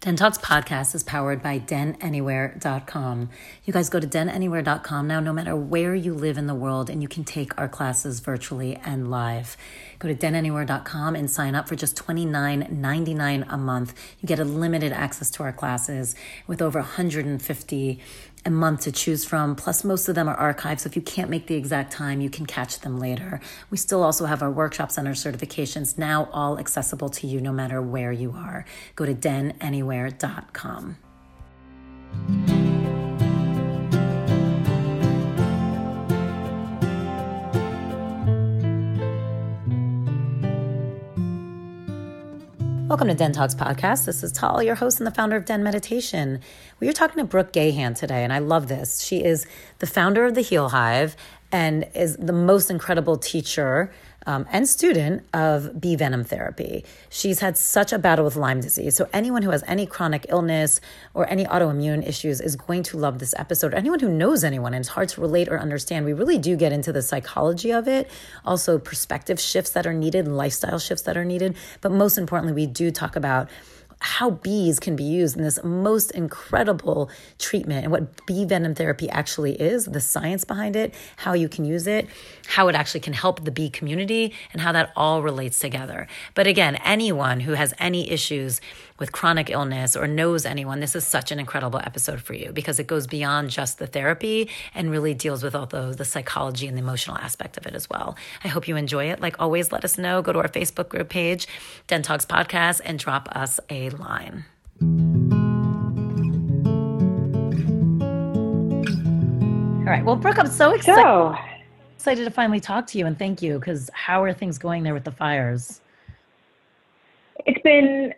Den Talks podcast is powered by denanywhere.com. You guys go to denanywhere.com now, no matter where you live in the world, and you can take our classes virtually and live. Go to denanywhere.com and sign up for just $29.99 a month. You get a limited access to our classes with over 150 a month to choose from. Plus, most of them are archived. So if you can't make the exact time, you can catch them later. We still also have our workshops and our certifications now all accessible to you no matter where you are. Go to denanywhere.com. Welcome to Den Talks Podcast. This is Tal, your host and the founder of Den Meditation. We are talking to Brooke Gahan today, and I love this. She is the founder of the Heal Hive and is the most incredible teacher um, and student of bee venom therapy. She's had such a battle with Lyme disease. So, anyone who has any chronic illness or any autoimmune issues is going to love this episode. Anyone who knows anyone, and it's hard to relate or understand, we really do get into the psychology of it, also perspective shifts that are needed lifestyle shifts that are needed. But most importantly, we do talk about how bees can be used in this most incredible treatment and what bee venom therapy actually is, the science behind it, how you can use it, how it actually can help the bee community, and how that all relates together. But again, anyone who has any issues with chronic illness or knows anyone, this is such an incredible episode for you because it goes beyond just the therapy and really deals with all the, the psychology and the emotional aspect of it as well. I hope you enjoy it. Like always, let us know. Go to our Facebook group page, Den Talks Podcast, and drop us a line. All right. Well, Brooke, I'm so excited. So, Excited to finally talk to you and thank you because how are things going there with the fires? it's been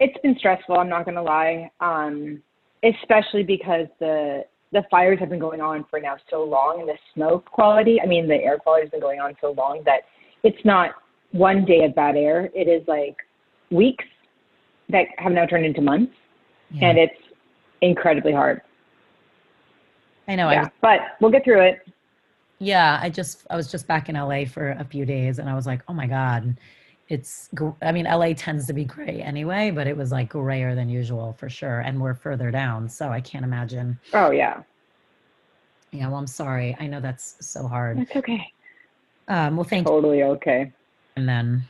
it's been stressful. I'm not gonna lie, um, especially because the the fires have been going on for now so long, and the smoke quality. I mean, the air quality has been going on so long that it's not one day of bad air. It is like weeks that have now turned into months, Yeah. and it's incredibly hard. I know. I yeah, was, but we'll get through it. yeah, I just I was just back in LA for a few days, and I was like, oh my god, it's. I mean, LA tends to be gray anyway, but it was like grayer than usual for sure, and we're further down, so I can't imagine. Oh yeah, Yeah, well, I'm sorry. I know that's so hard. it's okay. Um, well, thank you. Totally okay. And then,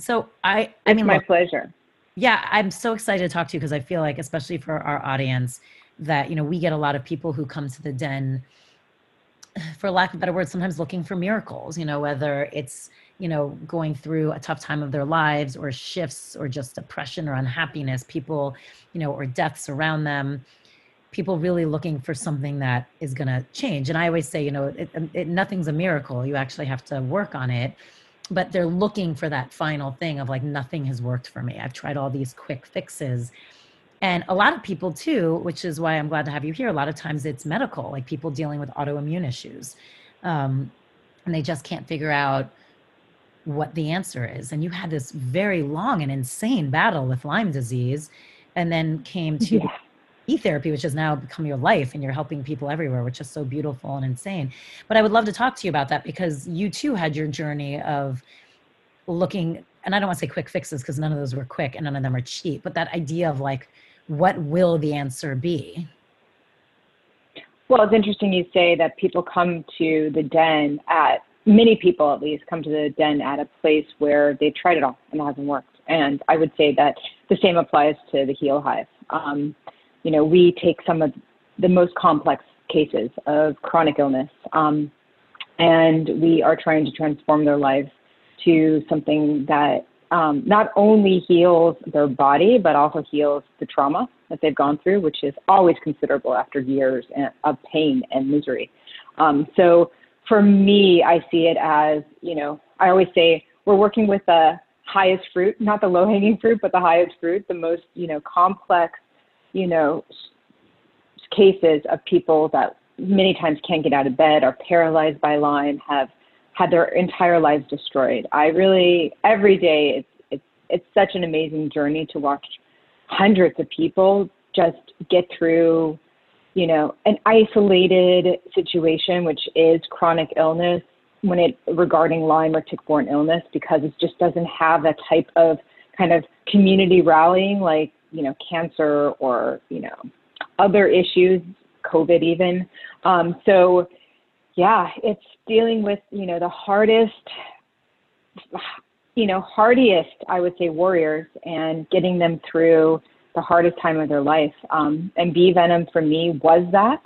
so I, I mean, My look, pleasure. yeah, I'm so excited to talk to you because I feel like, especially for our audience, that you know we get a lot of people who come to the den, for lack of better words, sometimes looking for miracles. You know, whether it's you know going through a tough time of their lives, or shifts, or just depression or unhappiness. People, you know, or deaths around them. People really looking for something that is going to change. And I always say, you know, it, it, nothing's a miracle. You actually have to work on it but they're looking for that final thing of like nothing has worked for me. I've tried all these quick fixes. And a lot of people too which is why i'm glad to have you here a lot of times it's medical like people dealing with autoimmune issues um, and they just can't figure out what the answer is. And you had this very long and insane battle with lyme disease and then came to Yeah. E therapy, which has now become your life and you're helping people everywhere, which is so beautiful and insane. But I would love to talk to you about that because you too had your journey of looking, and I don't want to say quick fixes because none of those were quick and none of them are cheap, but that idea of like, what will the answer be? Well, it's interesting you say that people come to the den at many people at least come to the den at a place where they've tried it all and it hasn't worked. And I would say that the same applies to the Heal Hive. Um, you know, we take some of the most complex cases of chronic illness, um, and we are trying to transform their lives to something that um, not only heals their body, but also heals the trauma that they've gone through, which is always considerable after years of pain and misery. Um, so for me, I see it as, you know, I always say we're working with the highest fruit, not the low hanging fruit, but the highest fruit, the most, you know, complex, you know, cases of people that many times can't get out of bed, are paralyzed by Lyme, have had their entire lives destroyed. I really every day it's it's it's such an amazing journey to watch hundreds of people just get through, you know, an isolated situation which is chronic illness when it regarding Lyme or tick-borne illness because it just doesn't have that type of kind of community rallying like, you know, cancer or, you know, other issues, COVID even. Um, so yeah, it's dealing with, you know, the hardest, you know, hardiest, I would say, warriors and getting them through the hardest time of their life. Um, and bee venom for me was that.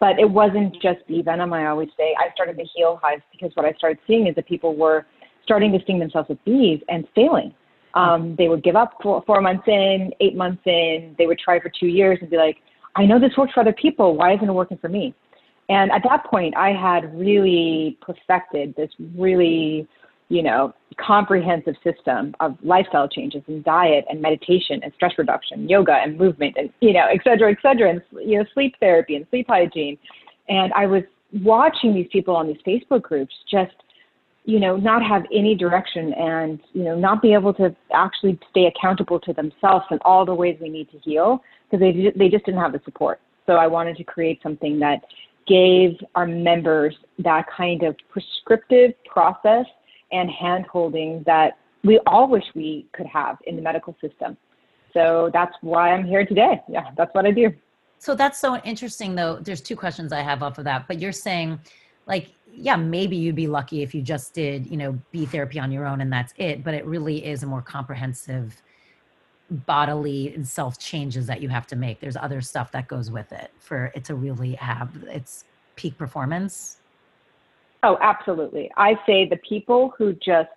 But it wasn't just bee venom. I always say I started the heal hives because what I started seeing is that people were starting to sting themselves with bees and failing. Um, they would give up four, four months in, eight months in. They would try for two years and be like, I know this works for other people. Why isn't it working for me? And at that point, I had really perfected this really, you know, comprehensive system of lifestyle changes and diet and meditation and stress reduction, yoga and movement and, you know, et cetera, et cetera, and, you know, sleep therapy and sleep hygiene. And I was watching these people on these Facebook groups just, you know, not have any direction and, you know, not be able to actually stay accountable to themselves in all the ways we need to heal because they, they just didn't have the support. So I wanted to create something that gave our members that kind of prescriptive process and hand holding that we all wish we could have in the medical system. So that's why I'm here today. Yeah, that's what I do. So that's so interesting, though. There's two questions I have off of that, but you're saying, like, yeah, maybe you'd be lucky if you just did, you know, bee therapy on your own and that's it. But it really is a more comprehensive bodily and self changes that you have to make. There's other stuff that goes with it for it to really have its peak performance. Oh, absolutely. I say the people who just,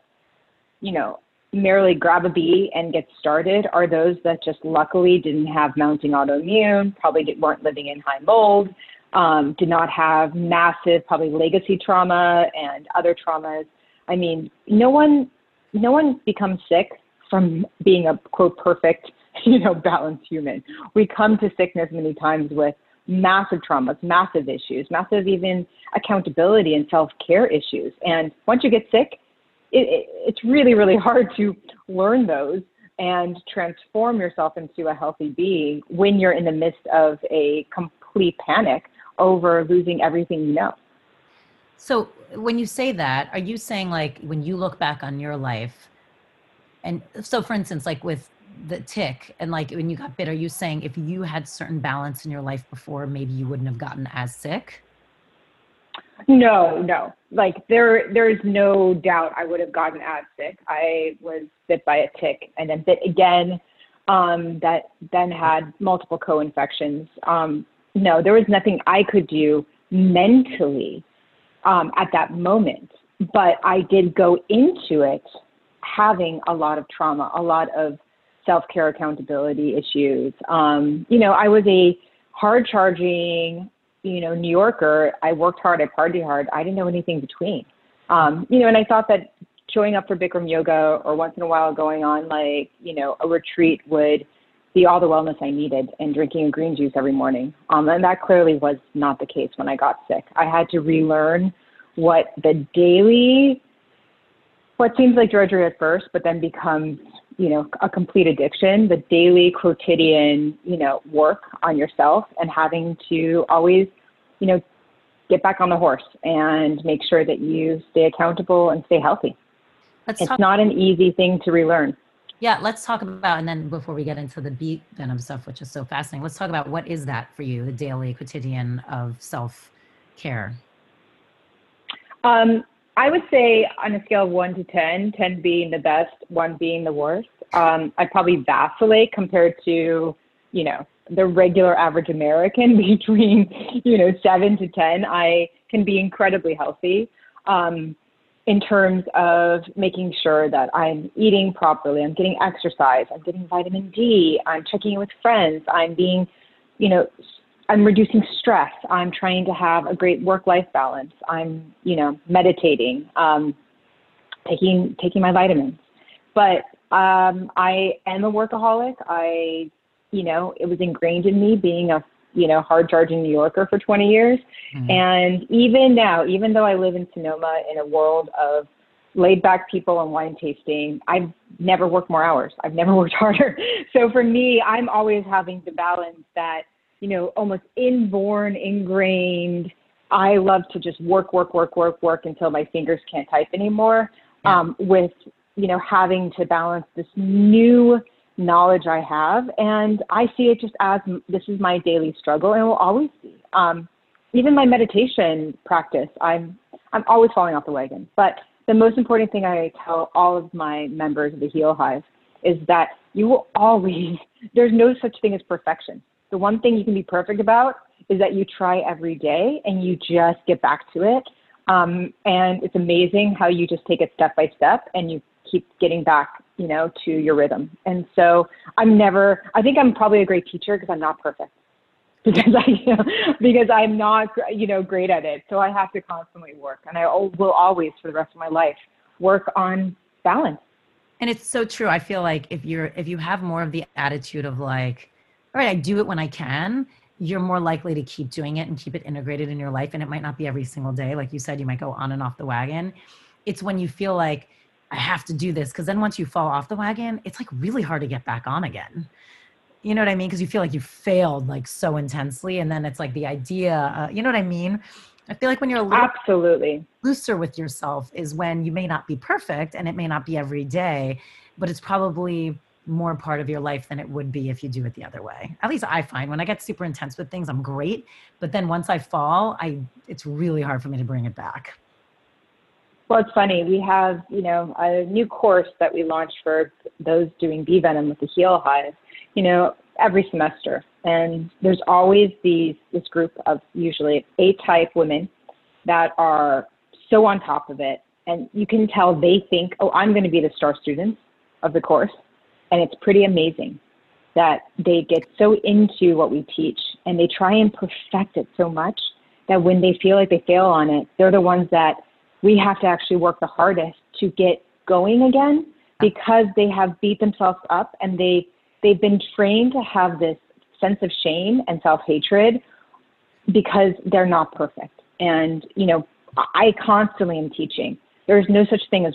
you know, merely grab a bee and get started are those that just luckily didn't have mounting autoimmune, probably weren't living in high mold, um, did not have massive, probably legacy trauma and other traumas. I mean, no one, no one becomes sick from being a quote perfect, you know, balanced human. We come to sickness many times with massive traumas, massive issues, massive even accountability and self care issues. And once you get sick, it, it, it's really, really hard to learn those and transform yourself into a healthy being when you're in the midst of a complete panic over losing everything you know. So, when you say that, are you saying like when you look back on your life, and so, for instance, like with the tick and like when you got bit, are you saying if you had certain balance in your life before, maybe you wouldn't have gotten as sick? No, no. Like there, there's no doubt I would have gotten as sick. I was bit by a tick and then bit again. Um, that then had multiple co-infections. Um, no, there was nothing I could do mentally um, at that moment, but I did go into it having a lot of trauma, a lot of self care accountability issues. Um, you know, I was a hard charging, you know, New Yorker. I worked hard, I partied hard. I didn't know anything between. Um, you know, and I thought that showing up for Bikram yoga or once in a while going on like, you know, a retreat would be all the wellness I needed and drinking a green juice every morning. Um, and that clearly was not the case when I got sick. I had to relearn what the daily what seems like drudgery at first, but then becomes, you know, a complete addiction, the daily quotidian, you know, work on yourself and having to always, you know, get back on the horse and make sure that you stay accountable and stay healthy. Let's it's talk- not an easy thing to relearn. Yeah, let's talk about, and then before we get into the bee venom stuff, which is so fascinating, let's talk about what is that for you, the daily quotidian of self care? Um, I would say on a scale of one to 10, 10 being the best, one being the worst, um, I'd probably vacillate compared to, you know, the regular average American between, you know, seven to 10. I can be incredibly healthy um, in terms of making sure that I'm eating properly, I'm getting exercise, I'm getting vitamin D, I'm checking in with friends, I'm being, you know, I'm reducing stress. I'm trying to have a great work-life balance. I'm, you know, meditating, um, taking taking my vitamins. But um, I am a workaholic. I, you know, it was ingrained in me being a, you know, hard-charging New Yorker for 20 years. Mm-hmm. And even now, even though I live in Sonoma in a world of laid back people and wine tasting. I've never worked more hours. I've never worked harder. So for me, I'm always having to balance that you know, almost inborn, ingrained. I love to just work, work, work, work, work until my fingers can't type anymore. Yeah. Um, with you know having to balance this new knowledge I have, and I see it just as this is my daily struggle, and will always be. Um, even my meditation practice, I'm I'm always falling off the wagon. But the most important thing I tell all of my members of the Heal Hive is that you will always. There's no such thing as perfection the one thing you can be perfect about is that you try every day and you just get back to it. Um, and it's amazing how you just take it step by step and you keep getting back, you know, to your rhythm. And so I'm never, I think I'm probably a great teacher because I'm not perfect because I, you know, because I'm not, you know, great at it. So I have to constantly work and I will always for the rest of my life work on balance. And it's so true. I feel like if you're, if you have more of the attitude of like, all right, I do it when I can, you're more likely to keep doing it and keep it integrated in your life. And it might not be every single day. Like you said, you might go on and off the wagon. It's when you feel like, I have to do this. Because then once you fall off the wagon, it's like really hard to get back on again. You know what I mean? Because you feel like you failed like so intensely. And then it's like the idea, uh, you know what I mean? I feel like when you're a little absolutely looser with yourself is when you may not be perfect and it may not be every day, but it's probably more part of your life than it would be if you do it the other way. At least I find when I get super intense with things, I'm great, but then once I fall, I it's really hard for me to bring it back. Well, it's funny. We have, you know, a new course that we launched for those doing bee venom with the Heal Hive, you know, every semester. And there's always these this group of usually A-type women that are so on top of it. And you can tell they think, oh, I'm going to be the star student of the course and it's pretty amazing that they get so into what we teach and they try and perfect it so much that when they feel like they fail on it, they're the ones that we have to actually work the hardest to get going again because they have beat themselves up and they they've been trained to have this sense of shame and self-hatred because they're not perfect. And you know, I constantly am teaching. There's no such thing as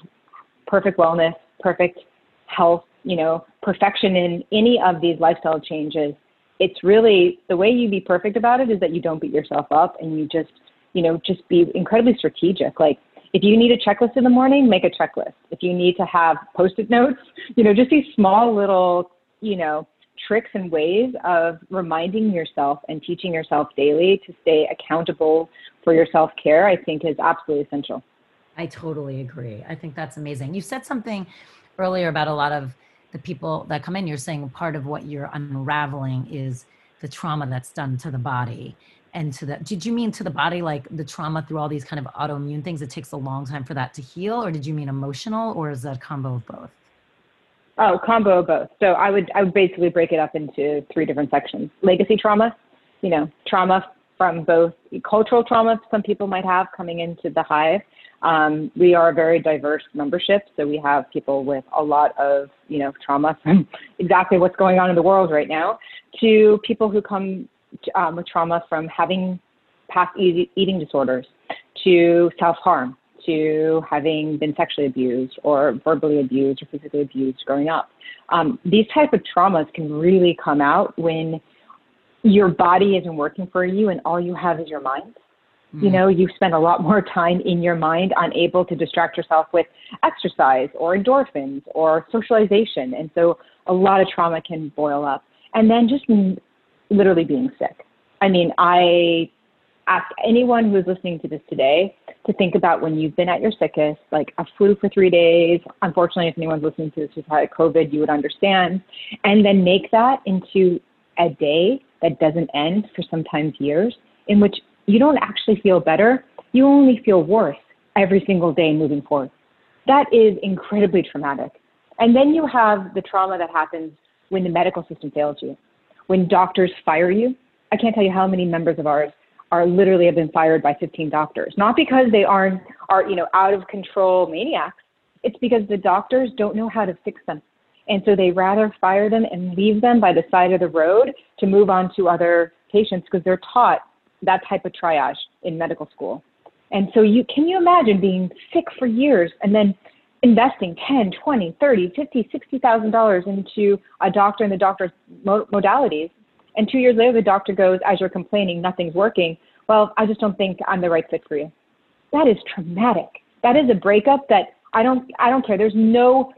perfect wellness, perfect health, you know, perfection in any of these lifestyle changes, it's really the way you be perfect about it is that you don't beat yourself up and you just, you know, just be incredibly strategic. Like if you need a checklist in the morning, make a checklist. If you need to have post-it notes, you know, just these small little, you know, tricks and ways of reminding yourself and teaching yourself daily to stay accountable for your self-care, I think is absolutely essential. I totally agree. I think that's amazing. You said something earlier about a lot of the people that come in, you're saying part of what you're unraveling is the trauma that's done to the body and to the did you mean to the body like the trauma through all these kind of autoimmune things? It takes a long time for that to heal or did you mean emotional or is that a combo of both? Oh combo of both. So i would i would basically break it up into three different sections. Legacy trauma you know trauma from both cultural trauma some people might have coming into the hive. Um, we are a very diverse membership, so we have people with a lot of you know trauma from exactly what's going on in the world right now, to people who come um, with trauma from having past eating disorders, to self harm, to having been sexually abused or verbally abused or physically abused growing up. Um, these type of traumas can really come out when your body isn't working for you and all you have is your mind you know, you spend a lot more time in your mind unable to distract yourself with exercise or endorphins or socialization. And so a lot of trauma can boil up. And then just literally being sick. I mean, I ask anyone who is listening to this today to think about when you've been at your sickest, like a flu for three days. Unfortunately, if anyone's listening to this who's had COVID, you would understand. And then make that into a day that doesn't end for sometimes years, in which you don't actually feel better, you only feel worse every single day moving forward. That is incredibly traumatic. And then you have the trauma that happens when the medical system fails you, when doctors fire you. I can't tell you how many members of ours are literally have been fired by 15 doctors, not because they aren't are you know out of control maniacs. It's because the doctors don't know how to fix them. And so they rather fire them and leave them by the side of the road to move on to other patients because they're taught that type of triage in medical school. And so you can you imagine being sick for years and then investing 10, 20, 30, 50, 60,000 dollars into a doctor and the doctor's modalities and 2 years later the doctor goes as you're complaining nothing's working, well, I just don't think I'm the right fit for you. That is traumatic. That is a breakup that I don't I don't care. There's no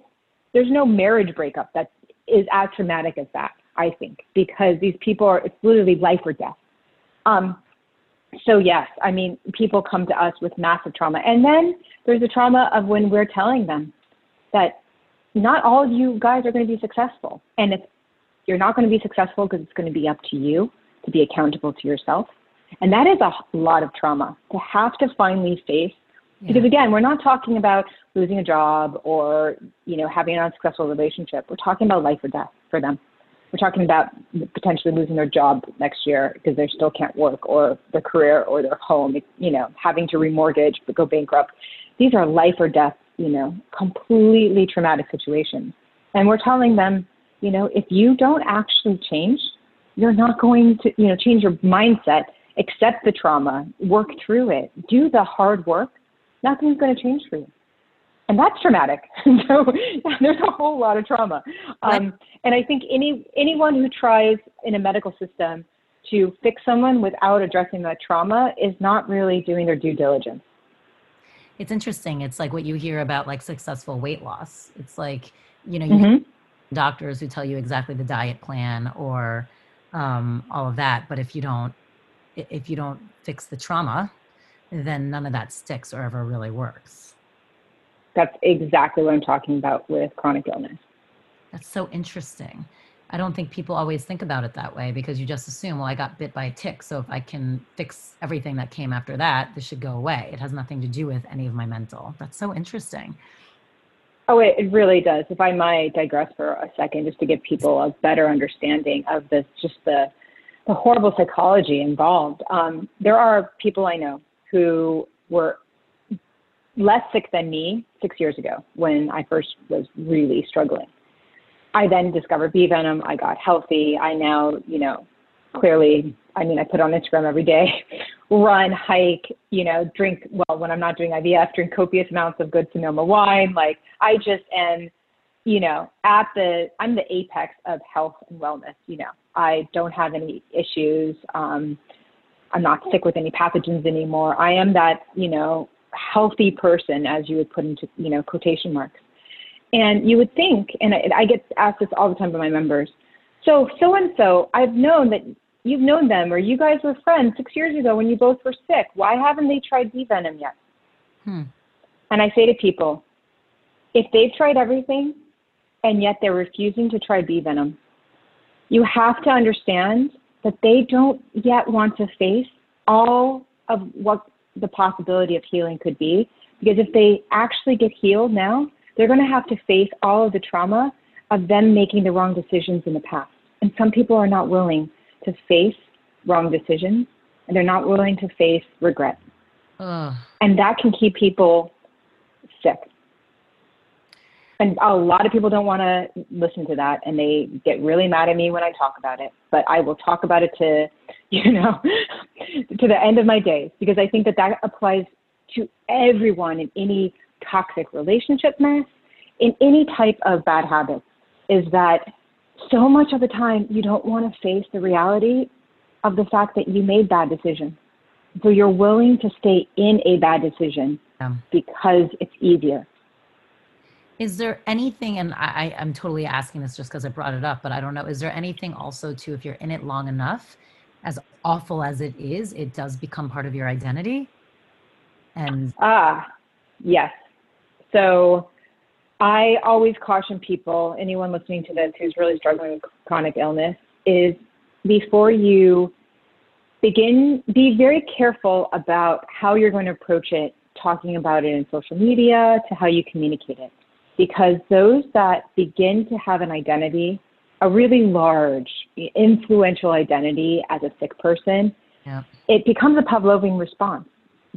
there's no marriage breakup that is as traumatic as that, I think, because these people are it's literally life or death. Um, so yes, I mean, people come to us with massive trauma. And then there's the trauma of when we're telling them that not all of you guys are going to be successful. And if you're not going to be successful because it's going to be up to you to be accountable to yourself. And that is a lot of trauma to have to finally face. Yeah. Because again, we're not talking about losing a job or, you know, having an unsuccessful relationship. We're talking about life or death for them we're talking about potentially losing their job next year because they still can't work or their career or their home, you know, having to remortgage but go bankrupt. These are life or death, you know, completely traumatic situations. And we're telling them, you know, if you don't actually change, you're not going to, you know, change your mindset, accept the trauma, work through it, do the hard work, nothing's going to change for you and that's traumatic. so there's a whole lot of trauma. Um, and I think any anyone who tries in a medical system to fix someone without addressing that trauma is not really doing their due diligence. It's interesting. It's like what you hear about like successful weight loss. It's like you know you mm-hmm. doctors who tell you exactly the diet plan or um, all of that, but if you don't if you don't fix the trauma, then none of that sticks or ever really works. That's exactly what I'm talking about with chronic illness. That's so interesting. I don't think people always think about it that way because you just assume, well, I got bit by a tick. So if I can fix everything that came after that, this should go away. It has nothing to do with any of my mental. That's so interesting. Oh, it, it really does. If I might digress for a second, just to give people a better understanding of this, just the, the horrible psychology involved. Um, there are people I know who were less sick than me six years ago when I first was really struggling. I then discovered bee venom. I got healthy. I now, you know, clearly, I mean, I put on Instagram every day, run, hike, you know, drink, well, when I'm not doing IVF, drink copious amounts of good Sonoma wine. Like, I just am, you know, at the, I'm the apex of health and wellness. You know, I don't have any issues. Um, I'm not sick with any pathogens anymore. I am that, you know, healthy person, as you would put into you know quotation marks. And you would think, and I, I get asked this all the time by my members. So so and so, I've known that you've known them, or you guys were friends six years ago when you both were sick. Why haven't they tried bee venom yet? Hmm. And I say to people, if they've tried everything and yet they're refusing to try bee venom, you have to understand that they don't yet want to face all of what the possibility of healing could be. Because if they actually get healed now, they're going to have to face all of the trauma of them making the wrong decisions in the past. And some people are not willing to face wrong decisions and they're not willing to face regret. And that can keep people sick. And a lot of people don't want to listen to that and they get really mad at me when I talk about it. But I will talk about it to, you know, to the end of my days because I think that that applies to everyone in any toxic relationship mess, in any type of bad habits, is that so much of the time you don't want to face the reality of the fact that you made bad decisions. So you're willing to stay in a bad decision yeah. because it's easier. Is there anything, and I, I'm totally asking this just because I brought it up, but I don't know, is there anything also too, if you're in it long enough, as awful as it is, it does become part of your identity. And ah, yes. So I always caution people, anyone listening to this who's really struggling with chronic illness, is before you begin, be very careful about how you're going to approach it, talking about it in social media to how you communicate it. Because those that begin to have an identity, a really large, influential identity as a sick person, yeah. it becomes a Pavlovian response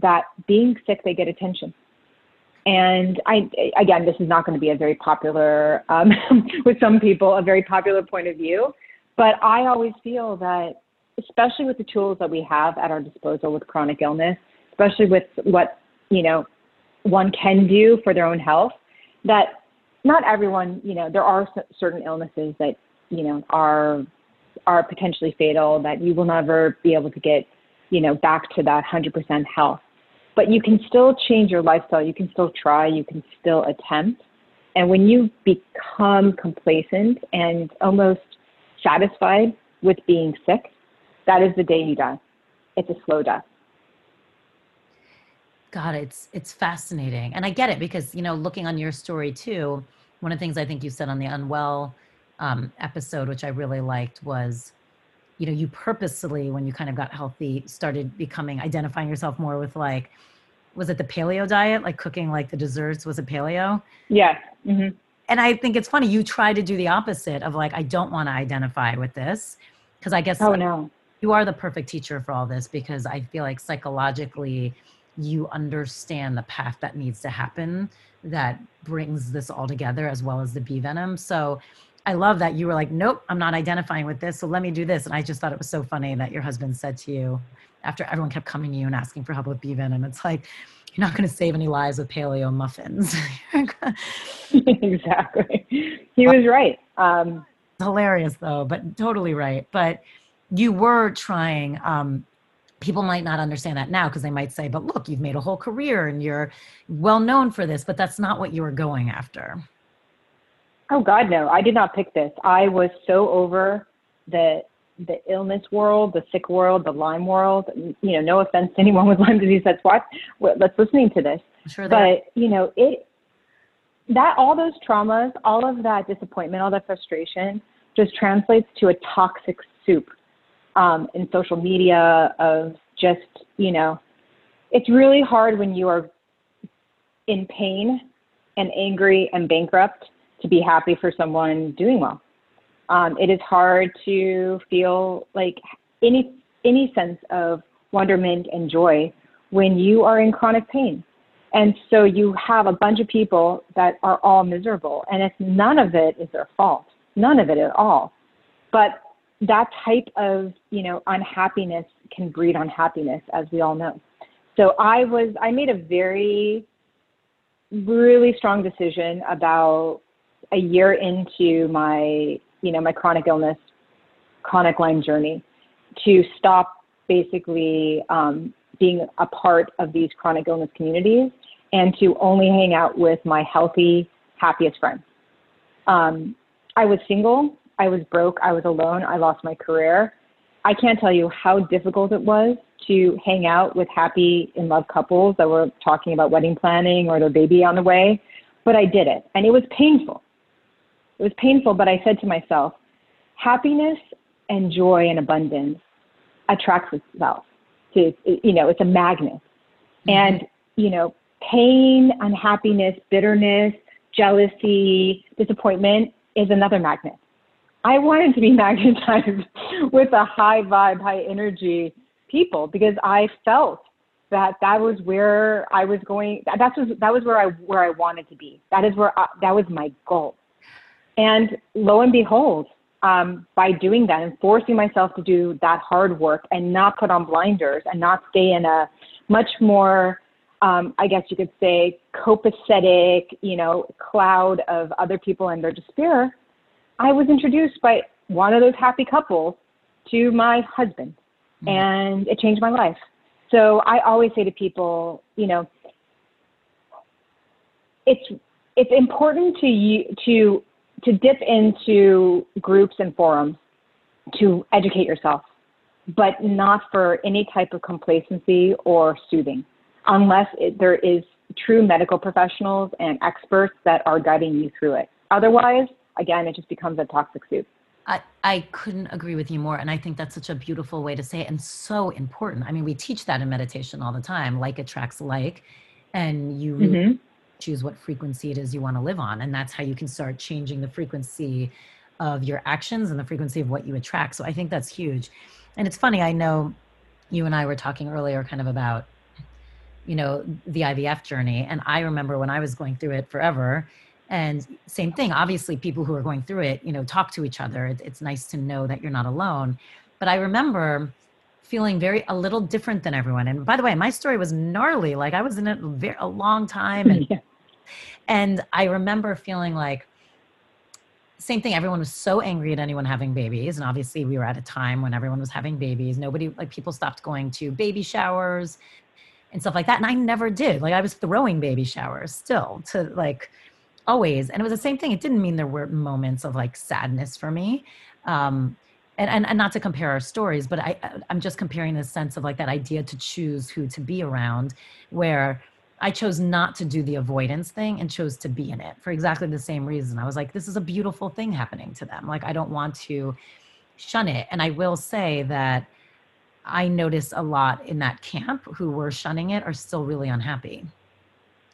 that being sick, they get attention. And I, again, this is not going to be a very popular, um, with some people, a very popular point of view. But I always feel that, especially with the tools that we have at our disposal with chronic illness, especially with what, you know, one can do for their own health, that not everyone, you know, there are certain illnesses that, you know, are are potentially fatal that you will never be able to get, you know, back to that 100% health but you can still change your lifestyle. You can still try. You can still attempt. And when you become complacent and almost satisfied with being sick, that is the day you die. It's a slow death. God, it's it's fascinating, and I get it because you know, looking on your story too. One of the things I think you said on the unwell um, episode, which I really liked, was you know you purposely when you kind of got healthy started becoming identifying yourself more with like was it the paleo diet like cooking like the desserts was it paleo yeah mm-hmm. and i think it's funny you try to do the opposite of like i don't want to identify with this because i guess oh no you are the perfect teacher for all this because i feel like psychologically you understand the path that needs to happen that brings this all together as well as the bee venom so I love that you were like, nope, I'm not identifying with this. So let me do this. And I just thought it was so funny that your husband said to you after everyone kept coming to you and asking for help with bee venom, it's like, you're not going to save any lives with paleo muffins. exactly. He was right. Um, hilarious though, but totally right. But you were trying, um, people might not understand that now because they might say, but look, you've made a whole career and you're well known for this, but that's not what you were going after. Oh God, no! I did not pick this. I was so over the the illness world, the sick world, the Lyme world. You know, no offense to anyone with Lyme disease that's what that's listening to this. Sure but you know, it that all those traumas, all of that disappointment, all that frustration, just translates to a toxic soup um, in social media of just you know, it's really hard when you are in pain and angry and bankrupt to be happy for someone doing well. Um, it is hard to feel like any any sense of wonderment and joy when you are in chronic pain. And so you have a bunch of people that are all miserable, and it's none of it is their fault, none of it at all. But that type of you know unhappiness can breed unhappiness, as we all know. So I was I made a very really strong decision about a year into my, you know, my chronic illness, chronic Lyme journey to stop basically um, being a part of these chronic illness communities and to only hang out with my healthy, happiest friends. Um, I was single, I was broke, I was alone, I lost my career. I can't tell you how difficult it was to hang out with happy in love couples that were talking about wedding planning or their baby on the way, but I did it. And it was painful. It was painful, but I said to myself, happiness and joy and abundance attracts itself to, you know, it's a magnet. Mm-hmm. And, you know, pain, unhappiness, bitterness, jealousy, disappointment is another magnet. I wanted to be magnetized with a high vibe, high energy people because I felt that that was where I was going. That was that was where I where I wanted to be. That is where I, that was my goal. And lo and behold, um, by doing that and forcing myself to do that hard work and not put on blinders and not stay in a much more, um, I guess you could say, copacetic, you know, cloud of other people and their despair, I was introduced by one of those happy couples to my husband, mm-hmm. and it changed my life. So I always say to people, you know, it's it's important to you to to dip into groups and forums to educate yourself but not for any type of complacency or soothing, unless it, there is true medical professionals and experts that are guiding you through it. Otherwise, again, it just becomes a toxic soup. I, I couldn't agree with you more. And I think that's such a beautiful way to say it and so important. I mean, we teach that in meditation all the time like attracts like, and you really mm-hmm. choose what frequency it is you want to live on. And that's how you can start changing the frequency of your actions and the frequency of what you attract. So I think that's huge. And it's funny, I know you and I were talking earlier kind of about, you know, the IVF journey. And I remember when I was going through it forever and same thing, obviously, people who are going through it, you know, talk to each other. It, it's nice to know that you're not alone. But I remember feeling very a little different than everyone. And by the way, my story was gnarly. Like I was in it very, a long time, and yeah. and I remember feeling like same thing. Everyone was so angry at anyone having babies, and obviously we were at a time when everyone was having babies. Nobody like people stopped going to baby showers and stuff like that, and I never did. Like I was throwing baby showers still to like always and it was the same thing. It didn't mean there were moments of like sadness for me. Um and, and, and not to compare our stories but i i'm just comparing the sense of like that idea to choose who to be around where i chose not to do the avoidance thing and chose to be in it for exactly the same reason. I was like this is a beautiful thing happening to them. Like i don't want to shun it. And i will say that i noticed a lot in that camp who were shunning it are still really unhappy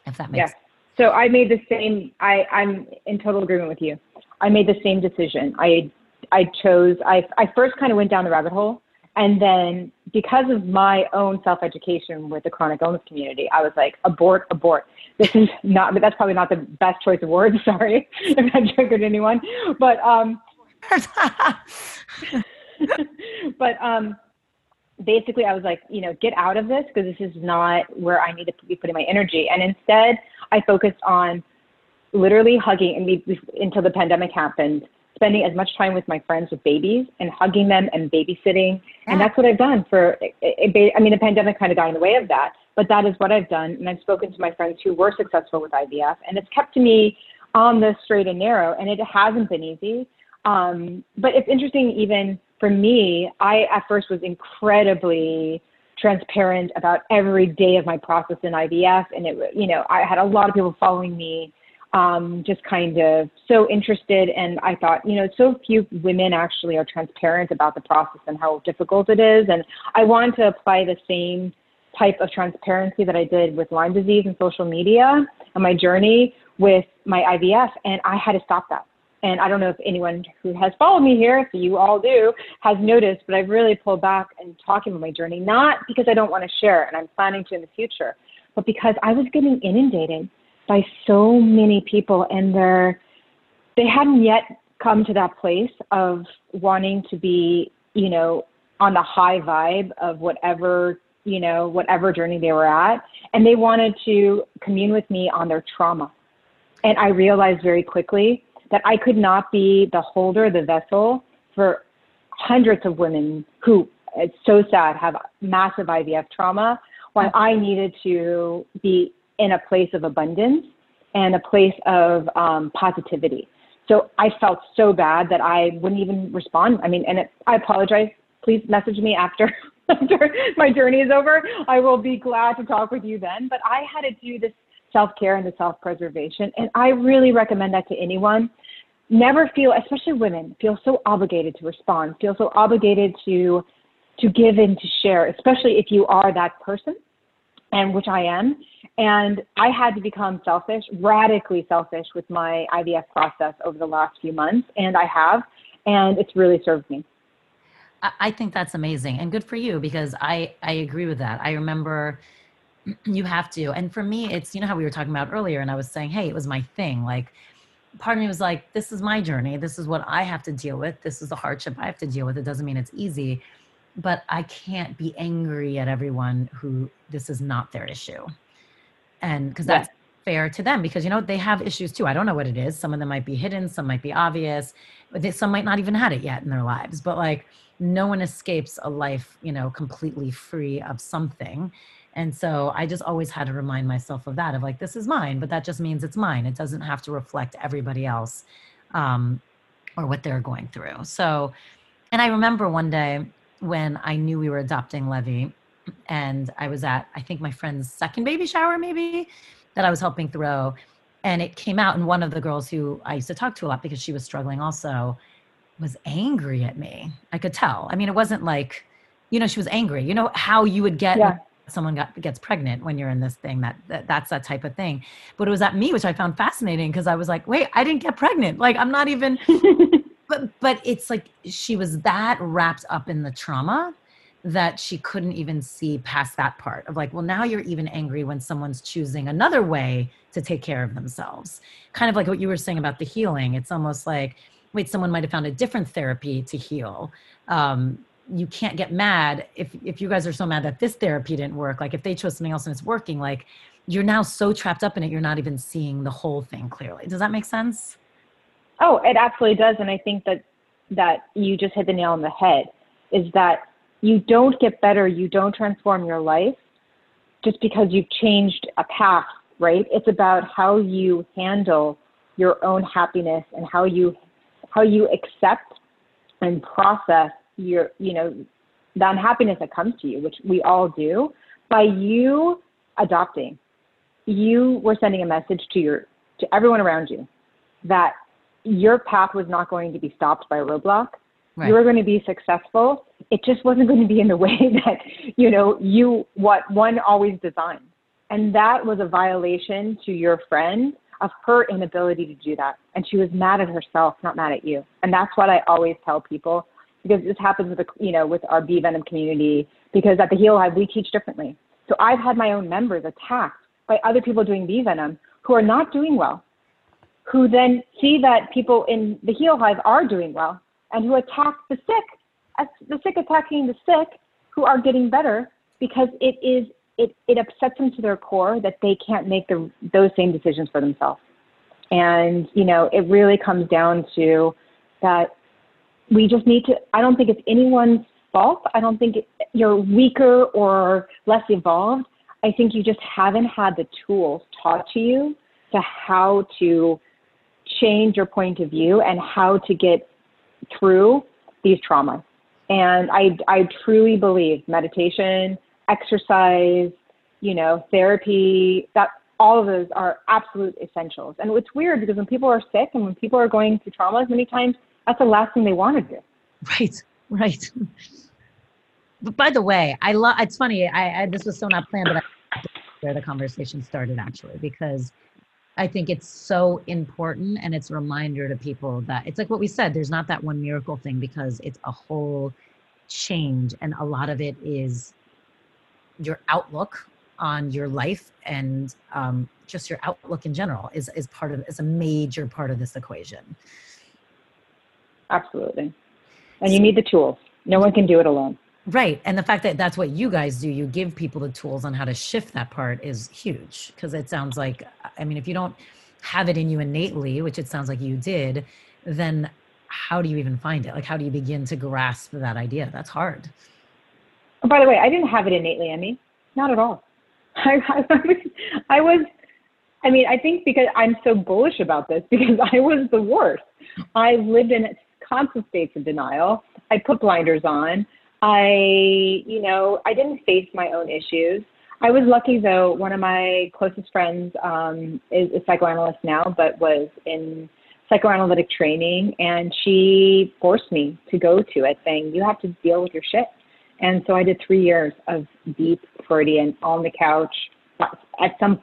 if that makes yeah. So I made the same. I I'm in total agreement with you. I made the same decision. I I chose. I I first kind of went down the rabbit hole, and then because of my own self education with the chronic illness community, I was like, abort, abort. This is not. That's probably not the best choice of words. Sorry if that triggered anyone, but um. but um basically I was like, you know, get out of this because this is not where I need to be putting my energy. And instead, I focused on literally hugging and be, until the pandemic happened, spending as much time with my friends with babies and hugging them and babysitting. Yeah. And that's what I've done for, I mean, the pandemic kind of got in the way of that, but that is what I've done. And I've spoken to my friends who were successful with IVF and it's kept me on the straight and narrow and it hasn't been easy. Um, but it's interesting even for me, I at first was incredibly transparent about every day of my process in IVF, and it, you know, I had a lot of people following me, um, just kind of so interested, and I thought, you know, so few women actually are transparent about the process and how difficult it is, and I wanted to apply the same type of transparency that I did with Lyme disease and social media and my journey with my IVF, and I had to stop that and I don't know if anyone who has followed me here, if you all do, has noticed, but I've really pulled back and talking about my journey, not because I don't want to share and I'm planning to in the future, but because I was getting inundated by so many people, and they're they hadn't yet come to that place of wanting to be, you know, on the high vibe of whatever you know whatever journey they were at, and they wanted to commune with me on their trauma, and I realized very quickly that I could not be the holder, the vessel for hundreds of women who, it's so sad, have massive IVF trauma, while I needed to be in a place of abundance and a place of um, positivity. So I felt so bad that I wouldn't even respond. I mean, and it, I apologize. Please message me after after my journey is over. I will be glad to talk with you then. But I had to do this self care and the self preservation. And I really recommend that to anyone. Never feel, especially women, feel so obligated to respond, feel so obligated to to give and to share, especially if you are that person, and which I am. And I had to become selfish, radically selfish with my IVF process over the last few months, and I have, and it's really served me. I think that's amazing and good for you because I I agree with that. I remember you have to. And for me, it's, you know, how we were talking about earlier, and I was saying, hey, it was my thing. Like, part of me was like, this is my journey. This is what I have to deal with. This is the hardship I have to deal with. It doesn't mean it's easy, but I can't be angry at everyone who this is not their issue. And because that's fair to them, because, you know, they have issues too. I don't know what it is. Some of them might be hidden, some might be obvious, but they, some might not even had it yet in their lives. But like, no one escapes a life, you know, completely free of something. And so I just always had to remind myself of that of like, this is mine, but that just means it's mine. It doesn't have to reflect everybody else um, or what they're going through. So, and I remember one day when I knew we were adopting Levy. And I was at, I think, my friend's second baby shower, maybe, that I was helping throw. And it came out, and one of the girls who I used to talk to a lot because she was struggling also was angry at me. I could tell. I mean, it wasn't like, you know, she was angry. You know how you would get Yeah. Someone got, gets pregnant when you're in this thing that, that that's that type of thing. But it was at me, which I found fascinating because I was like, wait, I didn't get pregnant. Like I'm not even. but but it's like she was that wrapped up in the trauma that she couldn't even see past that part of like well now you're even angry when someone's choosing another way to take care of themselves kind of like what you were saying about the healing it's almost like wait someone might have found a different therapy to heal um, you can't get mad if if you guys are so mad that this therapy didn't work like if they chose something else and it's working like you're now so trapped up in it you're not even seeing the whole thing clearly does that make sense Oh, it absolutely does, and I think that that you just hit the nail on the head. Is that you don't get better, you don't transform your life just because you've changed a path, right? It's about how you handle your own happiness and how you how you accept and process your you know the unhappiness that comes to you, which we all do. By you adopting, you were sending a message to your to everyone around you that your path was not going to be stopped by a roadblock. Right. You were going to be successful. It just wasn't going to be in the way that, you know, you, what one always designed. And that was a violation to your friend of her inability to do that. And she was mad at herself, not mad at you. And that's what I always tell people because this happens with, the, you know, with our bee venom community because at the Heal Hive, we teach differently. So I've had my own members attacked by other people doing bee venom who are not doing well who then see that people in the Heal hive are doing well and who attack the sick, as the sick attacking the sick who are getting better because it is it, it upsets them to their core that they can't make the, those same decisions for themselves. And, you know, it really comes down to that we just need to, I don't think it's anyone's fault. I don't think you're weaker or less evolved. I think you just haven't had the tools taught to you to how to change your point of view and how to get through these traumas. And I, I truly believe meditation, exercise, you know, therapy, that all of those are absolute essentials. And it's weird because when people are sick and when people are going through traumas, many times that's the last thing they want to do. Right, right. But by the way, I love. It's funny. I, I this was so not planned, but I, where the conversation started actually because I think it's so important and it's a reminder to people that it's like what we said. There's not that one miracle thing because it's a whole change, and a lot of it is your outlook on your life and um, just your outlook in general is is part of is a major part of this equation. Absolutely. And you need the tools. No one can do it alone. Right. And the fact that that's what you guys do, you give people the tools on how to shift that part is huge because it sounds like, I mean, if you don't have it in you innately, which it sounds like you did, then how do you even find it? Like, how do you begin to grasp that idea? That's hard. Oh, by the way, I didn't have it innately, Emmy. Not at all. I, I, was, I was, I mean, I think because I'm so bullish about this because I was the worst. I lived in constant states of denial. I put blinders on. I, you know, I didn't face my own issues. I was lucky though. One of my closest friends um, is a psychoanalyst now, but was in psychoanalytic training, and she forced me to go to it, saying, "You have to deal with your shit." And so I did three years of deep Freudian on the couch at some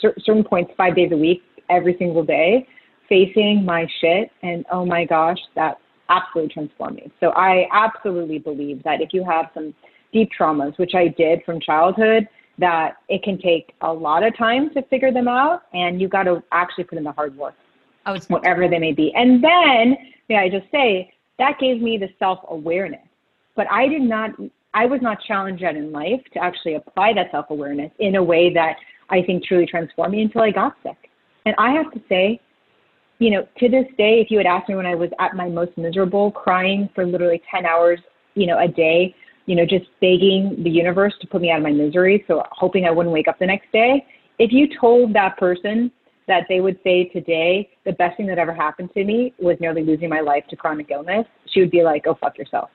certain points, five days a week, every single day, facing my shit. And oh my gosh, that absolutely transformed me. So I absolutely believe that if you have some deep traumas, which I did from childhood, that it can take a lot of time to figure them out, and you got to actually put in the hard work, Oh, whatever they may be. And then, may I just say, that gave me the self awareness. But I did not, I was not challenged yet in life to actually apply that self awareness in a way that I think truly transformed me until I got sick. And I have to say, you know, to this day, if you had asked me when I was at my most miserable, crying for literally 10 hours, you know, a day, you know, just begging the universe to put me out of my misery, so hoping I wouldn't wake up the next day, if you told that person that they would say today, the best thing that ever happened to me was nearly losing my life to chronic illness, she would be like, oh, fuck yourself.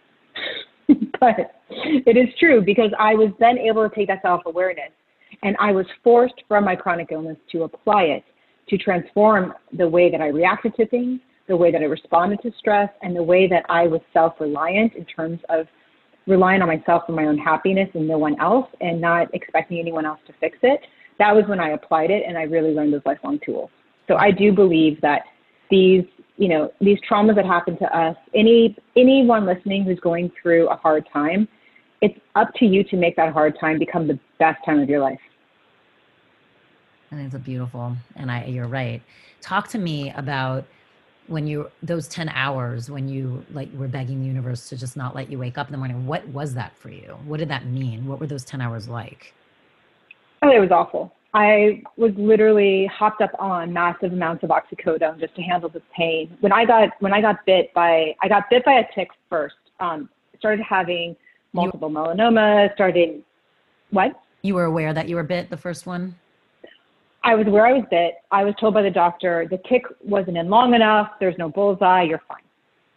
but it is true because I was then able to take that self awareness and I was forced from my chronic illness to apply it to transform the way that I reacted to things, the way that I responded to stress, and the way that I was self reliant in terms of relying on myself for my own happiness and no one else and not expecting anyone else to fix it. That was when I applied it and I really learned those lifelong tools. So I do believe that these, you know, these traumas that happen to us, any anyone listening who's going through a hard time, it's up to you to make that hard time become the best time of your life. I think it's beautiful, and I you're right. Talk to me about when you those 10 hours when you like were begging the universe to just not let you wake up in the morning what was that for you? What did that mean? What were those 10 hours like? Oh it was awful. I was literally hopped up on massive amounts of oxycodone just to handle the pain. When i got when i got bit by i got bit by a tick first um started having multiple you, melanoma started what? You were aware that you were bit the first one I was where I was bit. I was told by the doctor the tick wasn't in long enough. There's no bullseye. You're fine.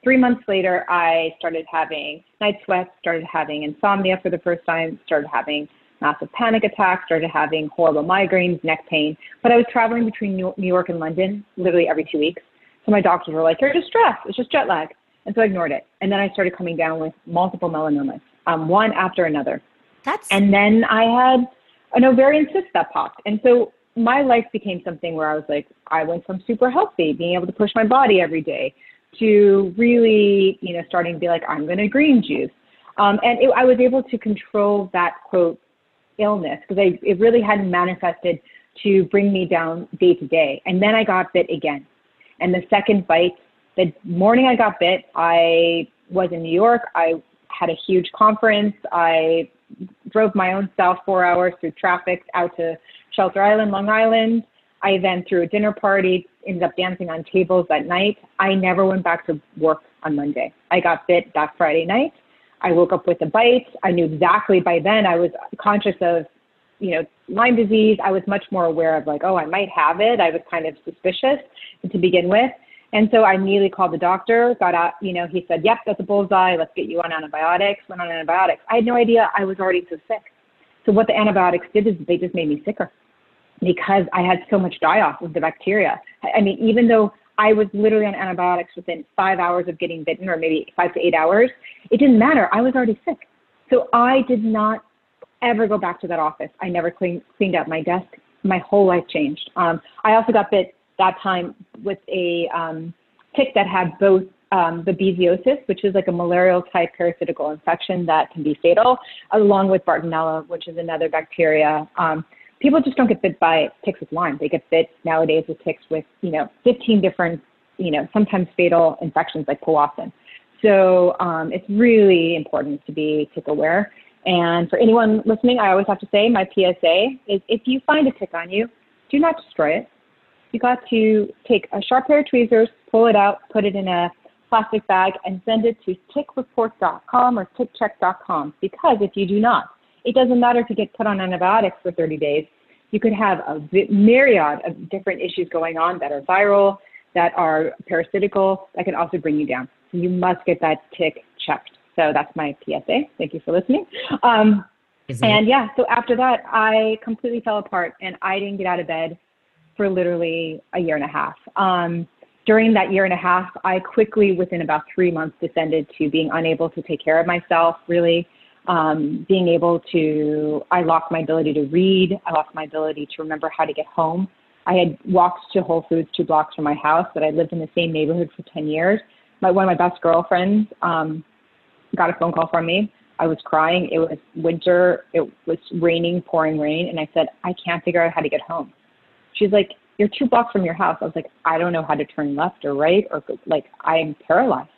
Three months later, I started having night sweats, started having insomnia for the first time, started having massive panic attacks, started having horrible migraines, neck pain. But I was traveling between New York and London literally every two weeks. So my doctors were like, "You're just stressed. It's just jet lag." And so I ignored it. And then I started coming down with multiple melanomas, um, one after another. That's and then I had an ovarian cyst that popped. And so my life became something where I was like, I went from super healthy, being able to push my body every day, to really, you know, starting to be like, I'm going to green juice. Um, and it, I was able to control that quote illness because it really hadn't manifested to bring me down day to day. And then I got bit again. And the second bite, the morning I got bit, I was in New York. I had a huge conference. I drove my own self four hours through traffic out to Shelter Island, Long Island. I then threw a dinner party, ended up dancing on tables that night. I never went back to work on Monday. I got bit that Friday night. I woke up with a bite. I knew exactly by then I was conscious of, you know, Lyme disease. I was much more aware of like, oh, I might have it. I was kind of suspicious to begin with. And so I immediately called the doctor, got out, you know, he said, yep, that's a bullseye. Let's get you on antibiotics. Went on antibiotics. I had no idea I was already so sick. So what the antibiotics did is they just made me sicker because I had so much die off of the bacteria. I mean, even though I was literally on antibiotics within five hours of getting bitten, or maybe five to eight hours, it didn't matter. I was already sick. So I did not ever go back to that office. I never cleaned, cleaned out my desk. My whole life changed. Um, I also got bit that time with a um, tick that had both um, babesiosis, which is like a malarial type parasitical infection that can be fatal, along with Bartonella, which is another bacteria. Um, people just don't get bit by ticks with Lyme. They get bit nowadays with ticks with, you know, 15 different, you know, sometimes fatal infections like powassan. So um, it's really important to be tick aware. And for anyone listening, I always have to say my PSA is if you find a tick on you, do not destroy it. You got to take a sharp pair of tweezers, pull it out, put it in a plastic bag, and send it to tickreport.com or tickcheck.com. Because if you do not, it doesn't matter if you get put on antibiotics for 30 days. You could have a myriad of different issues going on that are viral, that are parasitical, that can also bring you down. So you must get that tick checked. So that's my PSA. Thank you for listening. Um, and yeah, so after that, I completely fell apart and I didn't get out of bed for literally a year and a half. Um, during that year and a half, I quickly, within about three months, descended to being unable to take care of myself, really um, being able to, I lost my ability to read. I lost my ability to remember how to get home. I had walked to Whole Foods two blocks from my house, but I lived in the same neighborhood for 10 years. My, one of my best girlfriends um, got a phone call from me. I was crying. It was winter. It was raining, pouring rain. And I said, I can't figure out how to get home. She's like, You're two blocks from your house. I was like, I don't know how to turn left or right, or like, I'm paralyzed.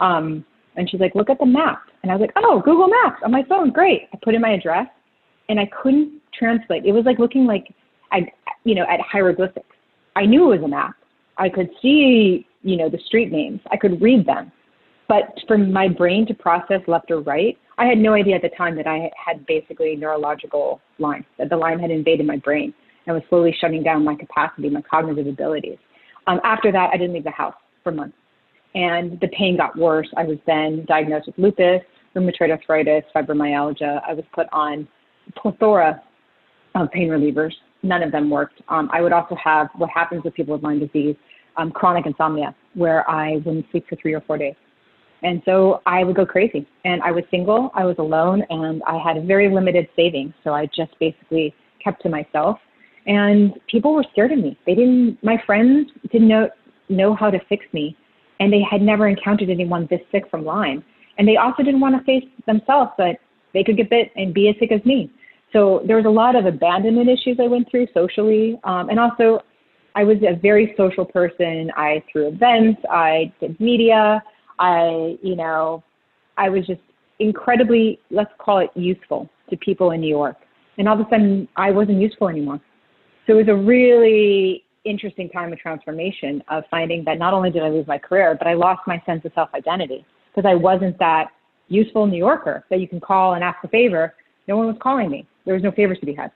Um, and she's like, Look at the map. And I was like, oh, Google Maps on my phone. Great. I put in my address and I couldn't translate. It was like looking like, I, you know, at hieroglyphics. I knew it was a map. I could see, you know, the street names. I could read them. But for my brain to process left or right, I had no idea at the time that I had basically neurological Lyme, that the Lyme had invaded my brain and was slowly shutting down my capacity, my cognitive abilities. Um, after that, I didn't leave the house for months. And the pain got worse. I was then diagnosed with lupus, rheumatoid arthritis, fibromyalgia. I was put on plethora of pain relievers. None of them worked. Um, I would also have what happens with people with Lyme disease, um, chronic insomnia, where I wouldn't sleep for three or four days. And so I would go crazy. And I was single, I was alone, and I had very limited savings. So I just basically kept to myself. And people were scared of me. They didn't, my friends didn't know, know how to fix me. And they had never encountered anyone this sick from Lyme. And they also didn't want to face themselves that they could get bit and be as sick as me. So there was a lot of abandonment issues I went through socially. Um, and also, I was a very social person. I threw events, I did media, I, you know, I was just incredibly, let's call it useful to people in New York. And all of a sudden, I wasn't useful anymore. So it was a really interesting time of transformation of finding that not only did I lose my career, but I lost my sense of self identity because I wasn't that useful New Yorker that you can call and ask a favor. No one was calling me. There was no favors to be had.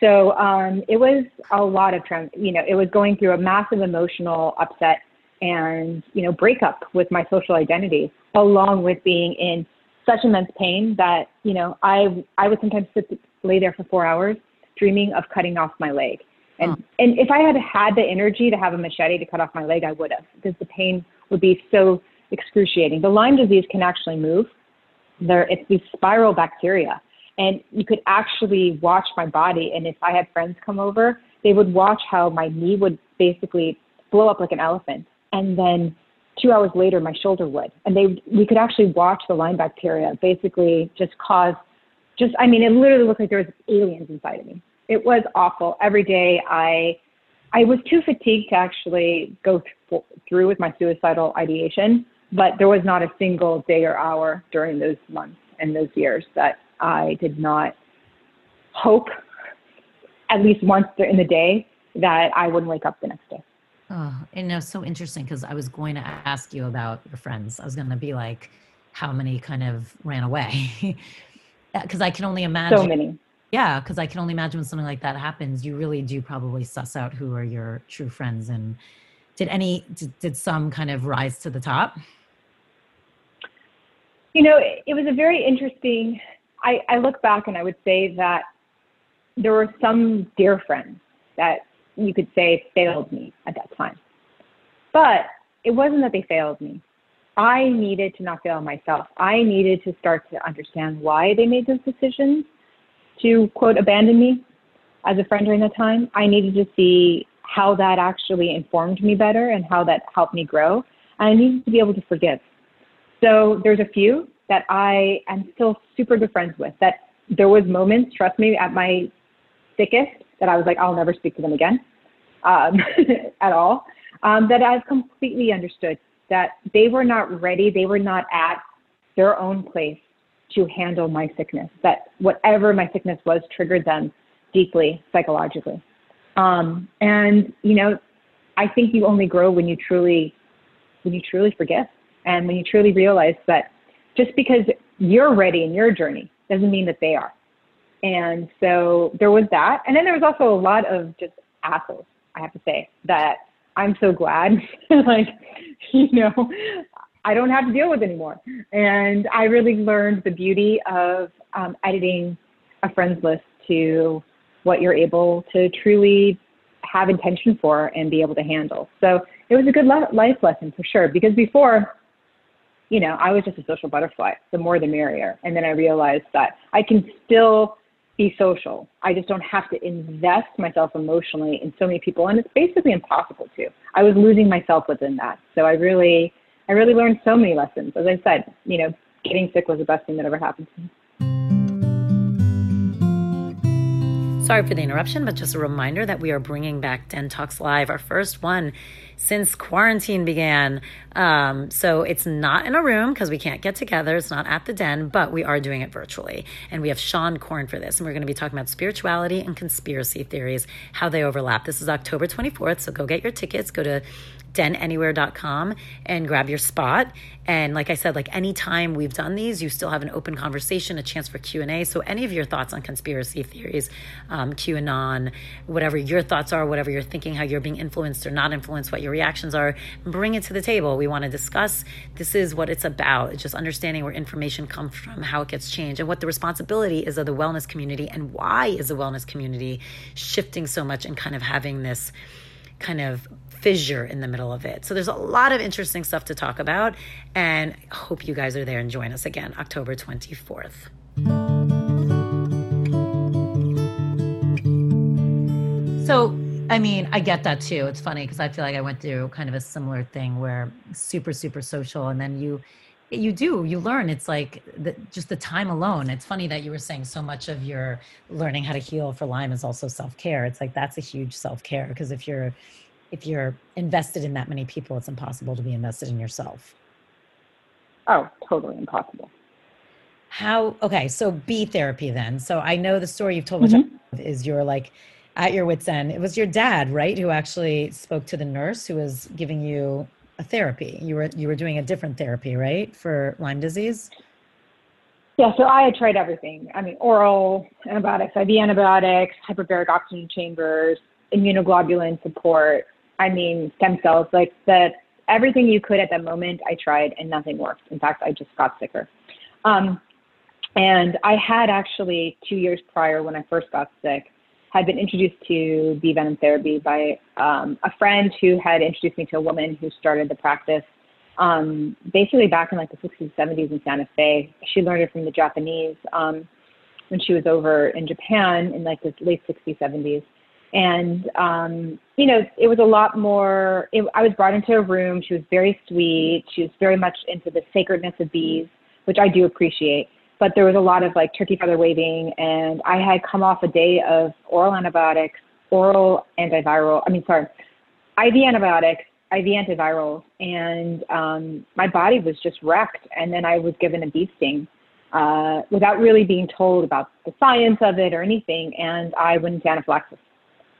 So um, it was a lot of, trans- you know, it was going through a massive emotional upset and you know breakup with my social identity along with being in such immense pain that you know i i would sometimes sit lay there for four hours dreaming of cutting off my leg. And huh. and if i had had the energy to have a machete to cut off my leg i would have because the pain would be so excruciating. The lyme disease can actually move. There it's these spiral bacteria. And you could actually watch my body and if i had friends come over they would watch how my knee would basically blow up like an elephant. And then two hours later my shoulder would. And they we could actually watch the lyme bacteria basically just cause just i mean it literally looked like there was aliens inside of me it was awful every day i i was too fatigued to actually go th- through with my suicidal ideation but there was not a single day or hour during those months and those years that i did not hope at least once in the day that i wouldn't wake up the next day Oh, and it's so interesting because I was going to ask you about your friends. I was going to be like, how many kind of ran away? Uh, because I can only imagine. So many. Yeah, because I can only imagine when something like that happens, you really do probably suss out who are your true friends. And did any, did, did some kind of rise to the top? You know, it, it was a very interesting. I, I look back and I would say that there were some dear friends that you could say failed me at that time. But it wasn't that they failed me. I needed to not fail myself. I needed to start to understand why they made those decisions to quote abandon me as a friend during that time. I needed to see how that actually informed me better and how that helped me grow. And I needed to be able to forgive. So there's a few that I am still super good friends with that there was moments, trust me, at my thickest that I was like, I'll never speak to them again um, at all. Um, that I've completely understood that they were not ready, they were not at their own place to handle my sickness. That whatever my sickness was triggered them deeply psychologically. Um, and you know, I think you only grow when you truly, when you truly forgive, and when you truly realize that just because you're ready in your journey doesn't mean that they are. And so there was that. And then there was also a lot of just assholes, I have to say, that I'm so glad, like, you know, I don't have to deal with anymore. And I really learned the beauty of um, editing a friends list to what you're able to truly have intention for and be able to handle. So it was a good life lesson for sure. Because before, you know, I was just a social butterfly. The more, the merrier. And then I realized that I can still be social. I just don't have to invest myself emotionally in so many people, and it's basically impossible to. I was losing myself within that. So I really, I really learned so many lessons. As I said, you know, getting sick was the best thing that ever happened to me. Sorry for the interruption, but just a reminder that we are bringing back Den Talks Live, our first one since quarantine began. Um, so it's not in a room because we can't get together. It's not at the den, but we are doing it virtually. And we have Seane Corn for this. And we're going to be talking about spirituality and conspiracy theories, how they overlap. This is October 24th. So go get your tickets. Go to denanywhere.com and grab your spot. And like I said, like anytime we've done these, you still have an open conversation, a chance for Q&A. So any of your thoughts on conspiracy theories, um, QAnon, whatever your thoughts are, whatever you're thinking, how you're being influenced or not influenced, what your reactions are, bring it to the table. We want to discuss. This is what it's about. It's just understanding where information comes from, how it gets changed, and what the responsibility is of the wellness community, and why is the wellness community shifting so much and kind of having this kind of fissure in the middle of it. So there's a lot of interesting stuff to talk about, and hope you guys are there and join us again October 24th. So, I mean, I get that too. It's funny because I feel like I went through kind of a similar thing where super, super social, and then you, you do, you learn. It's like the, just the time alone. It's funny that you were saying so much of your learning how to heal for Lyme is also self care. It's like that's a huge self care because if you're, if you're invested in that many people, it's impossible to be invested in yourself. Oh, totally impossible. How? Okay, so bee therapy then. So I know the story you've told, mm-hmm. is your like at your wits end. It was your dad, right, who actually spoke to the nurse who was giving you a therapy. You were you were doing a different therapy, right, for Lyme disease. Yeah, so I had tried everything. I mean, oral antibiotics, IV antibiotics, hyperbaric oxygen chambers, immunoglobulin support. I mean, stem cells, like the Everything you could at that moment, I tried, and nothing worked. In fact, I just got sicker. Um, and I had actually two years prior, when I first got sick, had been introduced to bee venom therapy by um, a friend who had introduced me to a woman who started the practice um, basically back in like the 60s, 70s in Santa Fe. She learned it from the Japanese um, when she was over in Japan in like the late 60s, 70s. And, um, you know, it was a lot more, it, I was brought into a room. She was very sweet. She was very much into the sacredness of bees, which I do appreciate but there was a lot of like turkey feather waving and I had come off a day of oral antibiotics, oral antiviral, I mean, sorry, IV antibiotics, IV antivirals, and um, my body was just wrecked. And then I was given a bee sting uh, without really being told about the science of it or anything. And I went into anaphylaxis.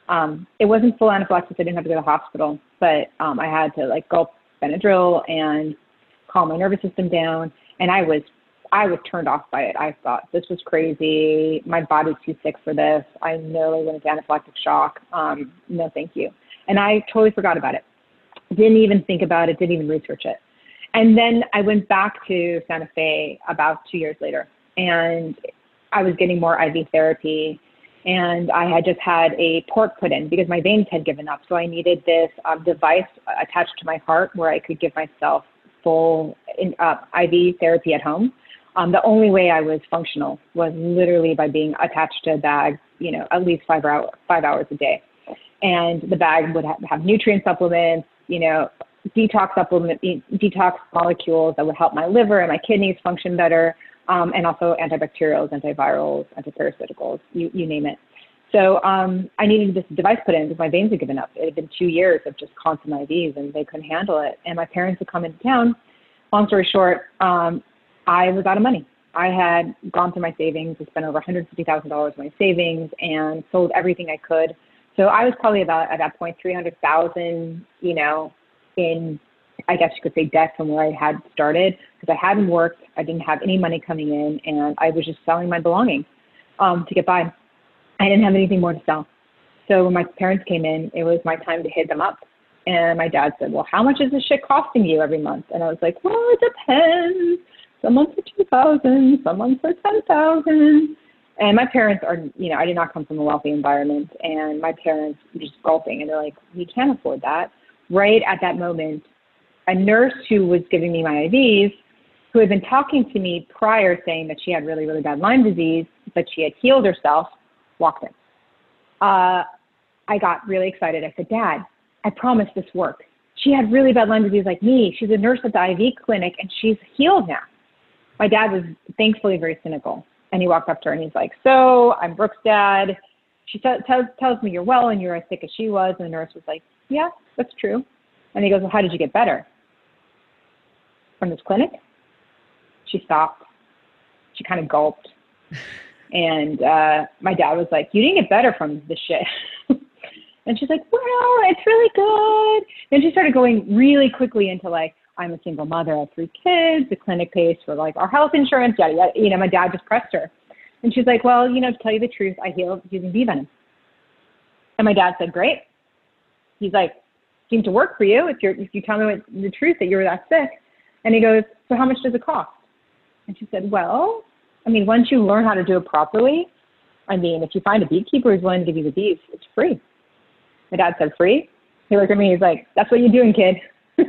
Um, it wasn't full anaphylaxis. I didn't have to go to the hospital, but um, I had to like gulp Benadryl and calm my nervous system down. And I was I was turned off by it. I thought this was crazy. My body's too sick for this. I nearly went into anaphylactic shock. Um, no, thank you. And I totally forgot about it. Didn't even think about it. Didn't even research it. And then I went back to Santa Fe about two years later, and I was getting more IV therapy. And I had just had a port put in because my veins had given up. So I needed this um, device attached to my heart where I could give myself full in, uh, IV therapy at home um, the only way I was functional was literally by being attached to a bag, you know, at least five, hour, five hours a day. And the bag would have, have nutrient supplements, you know, detox supplement, detox molecules that would help my liver and my kidneys function better, um, and also antibacterials, antivirals, antiparasiticals, you, you name it. So um, I needed this device put in because my veins had given up. It had been two years of just constant IVs, and they couldn't handle it. And my parents had come into town. Long story short, um, I was out of money. I had gone through my savings, I spent over $150,000 in my savings and sold everything I could. So I was probably about at that point 300,000, you know, in I guess you could say debt from where I had started because I hadn't worked, I didn't have any money coming in, and I was just selling my belongings um, to get by. I didn't have anything more to sell. So when my parents came in, it was my time to hit them up. And my dad said, "Well, how much is this shit costing you every month?" And I was like, "Well, it depends." some months are 2000 some months are 10000 and my parents are you know i did not come from a wealthy environment and my parents were just gulping and they're like we can't afford that right at that moment a nurse who was giving me my ivs who had been talking to me prior saying that she had really really bad lyme disease but she had healed herself walked in uh, i got really excited i said dad i promise this works she had really bad Lyme disease like me. She's a nurse at the IV clinic and she's healed now my dad was thankfully very cynical. And he walked up to her and he's like, So I'm Brooke's dad. She t- tells, tells me you're well and you're as sick as she was. And the nurse was like, Yeah, that's true. And he goes, Well, how did you get better? From this clinic? She stopped. She kind of gulped. And uh, my dad was like, You didn't get better from this shit. and she's like, Well, it's really good. Then she started going really quickly into like, I'm a single mother, I have three kids, the clinic pays for like our health insurance, yada yada. You know, my dad just pressed her. And she's like, Well, you know, to tell you the truth, I healed using bee venom. And my dad said, Great. He's like, seem to work for you if you're if you tell me what, the truth that you were that sick. And he goes, so how much does it cost? And she said, well, I mean, once you learn how to do it properly, I mean, if you find a beekeeper who's willing to give you the bees, it's free. My dad said free. He looked at me. He's like, "That's what you're doing, kid."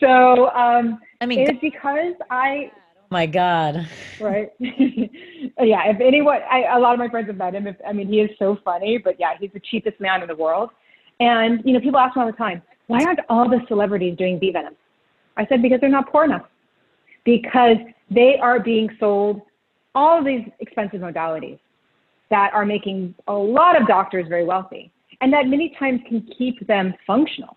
so um, I mean, it's because I. Oh my God. Right. yeah. If anyone, I, a lot of my friends have met him. If, I mean, he is so funny. But yeah, he's the cheapest man in the world. And you know, people ask me all the time, "Why aren't all the celebrities doing bee venom?" I said, "Because they're not poor enough. Because they are being sold all of these expensive modalities that are making a lot of doctors very wealthy and that many times can keep them functional.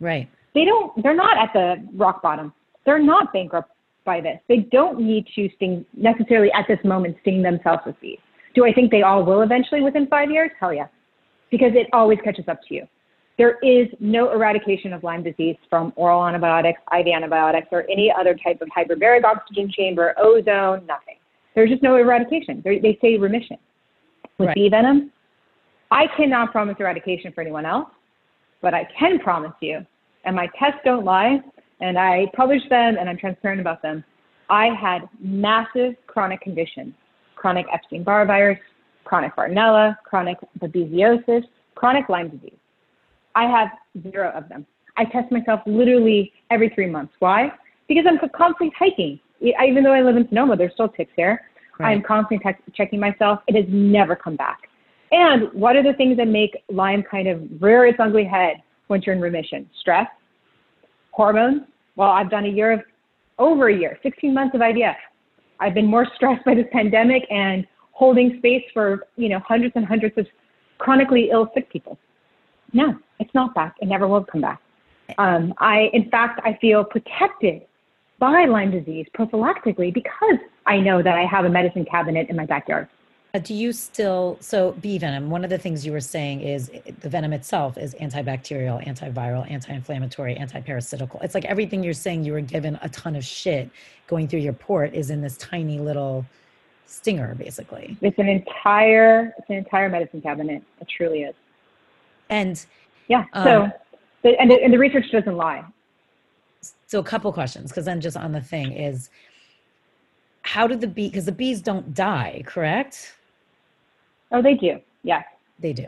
Right. They don't, they're not at the rock bottom. They're not bankrupt by this. They don't need to sting, necessarily at this moment, sting themselves with bees. Do I think they all will eventually within five years? Hell yeah. Because it always catches up to you. There is no eradication of Lyme disease from oral antibiotics, IV antibiotics, or any other type of hyperbaric oxygen chamber, ozone, nothing. There's just no eradication. They're, they say remission. With right. bee venom, I cannot promise eradication for anyone else, but I can promise you, and my tests don't lie, and I publish them and I'm transparent about them. I had massive chronic conditions chronic Epstein Barr virus, chronic Bartonella, chronic babesiosis, chronic Lyme disease. I have zero of them. I test myself literally every three months. Why? Because I'm constantly hiking. Even though I live in Sonoma, there's still ticks here. Right. I'm constantly te- checking myself. It has never come back. And what are the things that make Lyme kind of rear its ugly head once you're in remission? Stress, hormones. Well, I've done a year of over a year, 16 months of IVF. I've been more stressed by this pandemic and holding space for you know hundreds and hundreds of chronically ill sick people. No, it's not back. It never will come back. Um, I, in fact, I feel protected by Lyme disease prophylactically because I know that I have a medicine cabinet in my backyard. Uh, do you still so bee venom? One of the things you were saying is the venom itself is antibacterial, antiviral, anti-inflammatory, anti-parasitical. It's like everything you're saying you were given a ton of shit going through your port is in this tiny little stinger, basically. It's an entire it's an entire medicine cabinet. It truly is. And yeah, so um, the, and, the, and the research doesn't lie. So a couple questions, because then just on the thing is, how do the bee? Because the bees don't die, correct? Oh, they do. Yes, they do.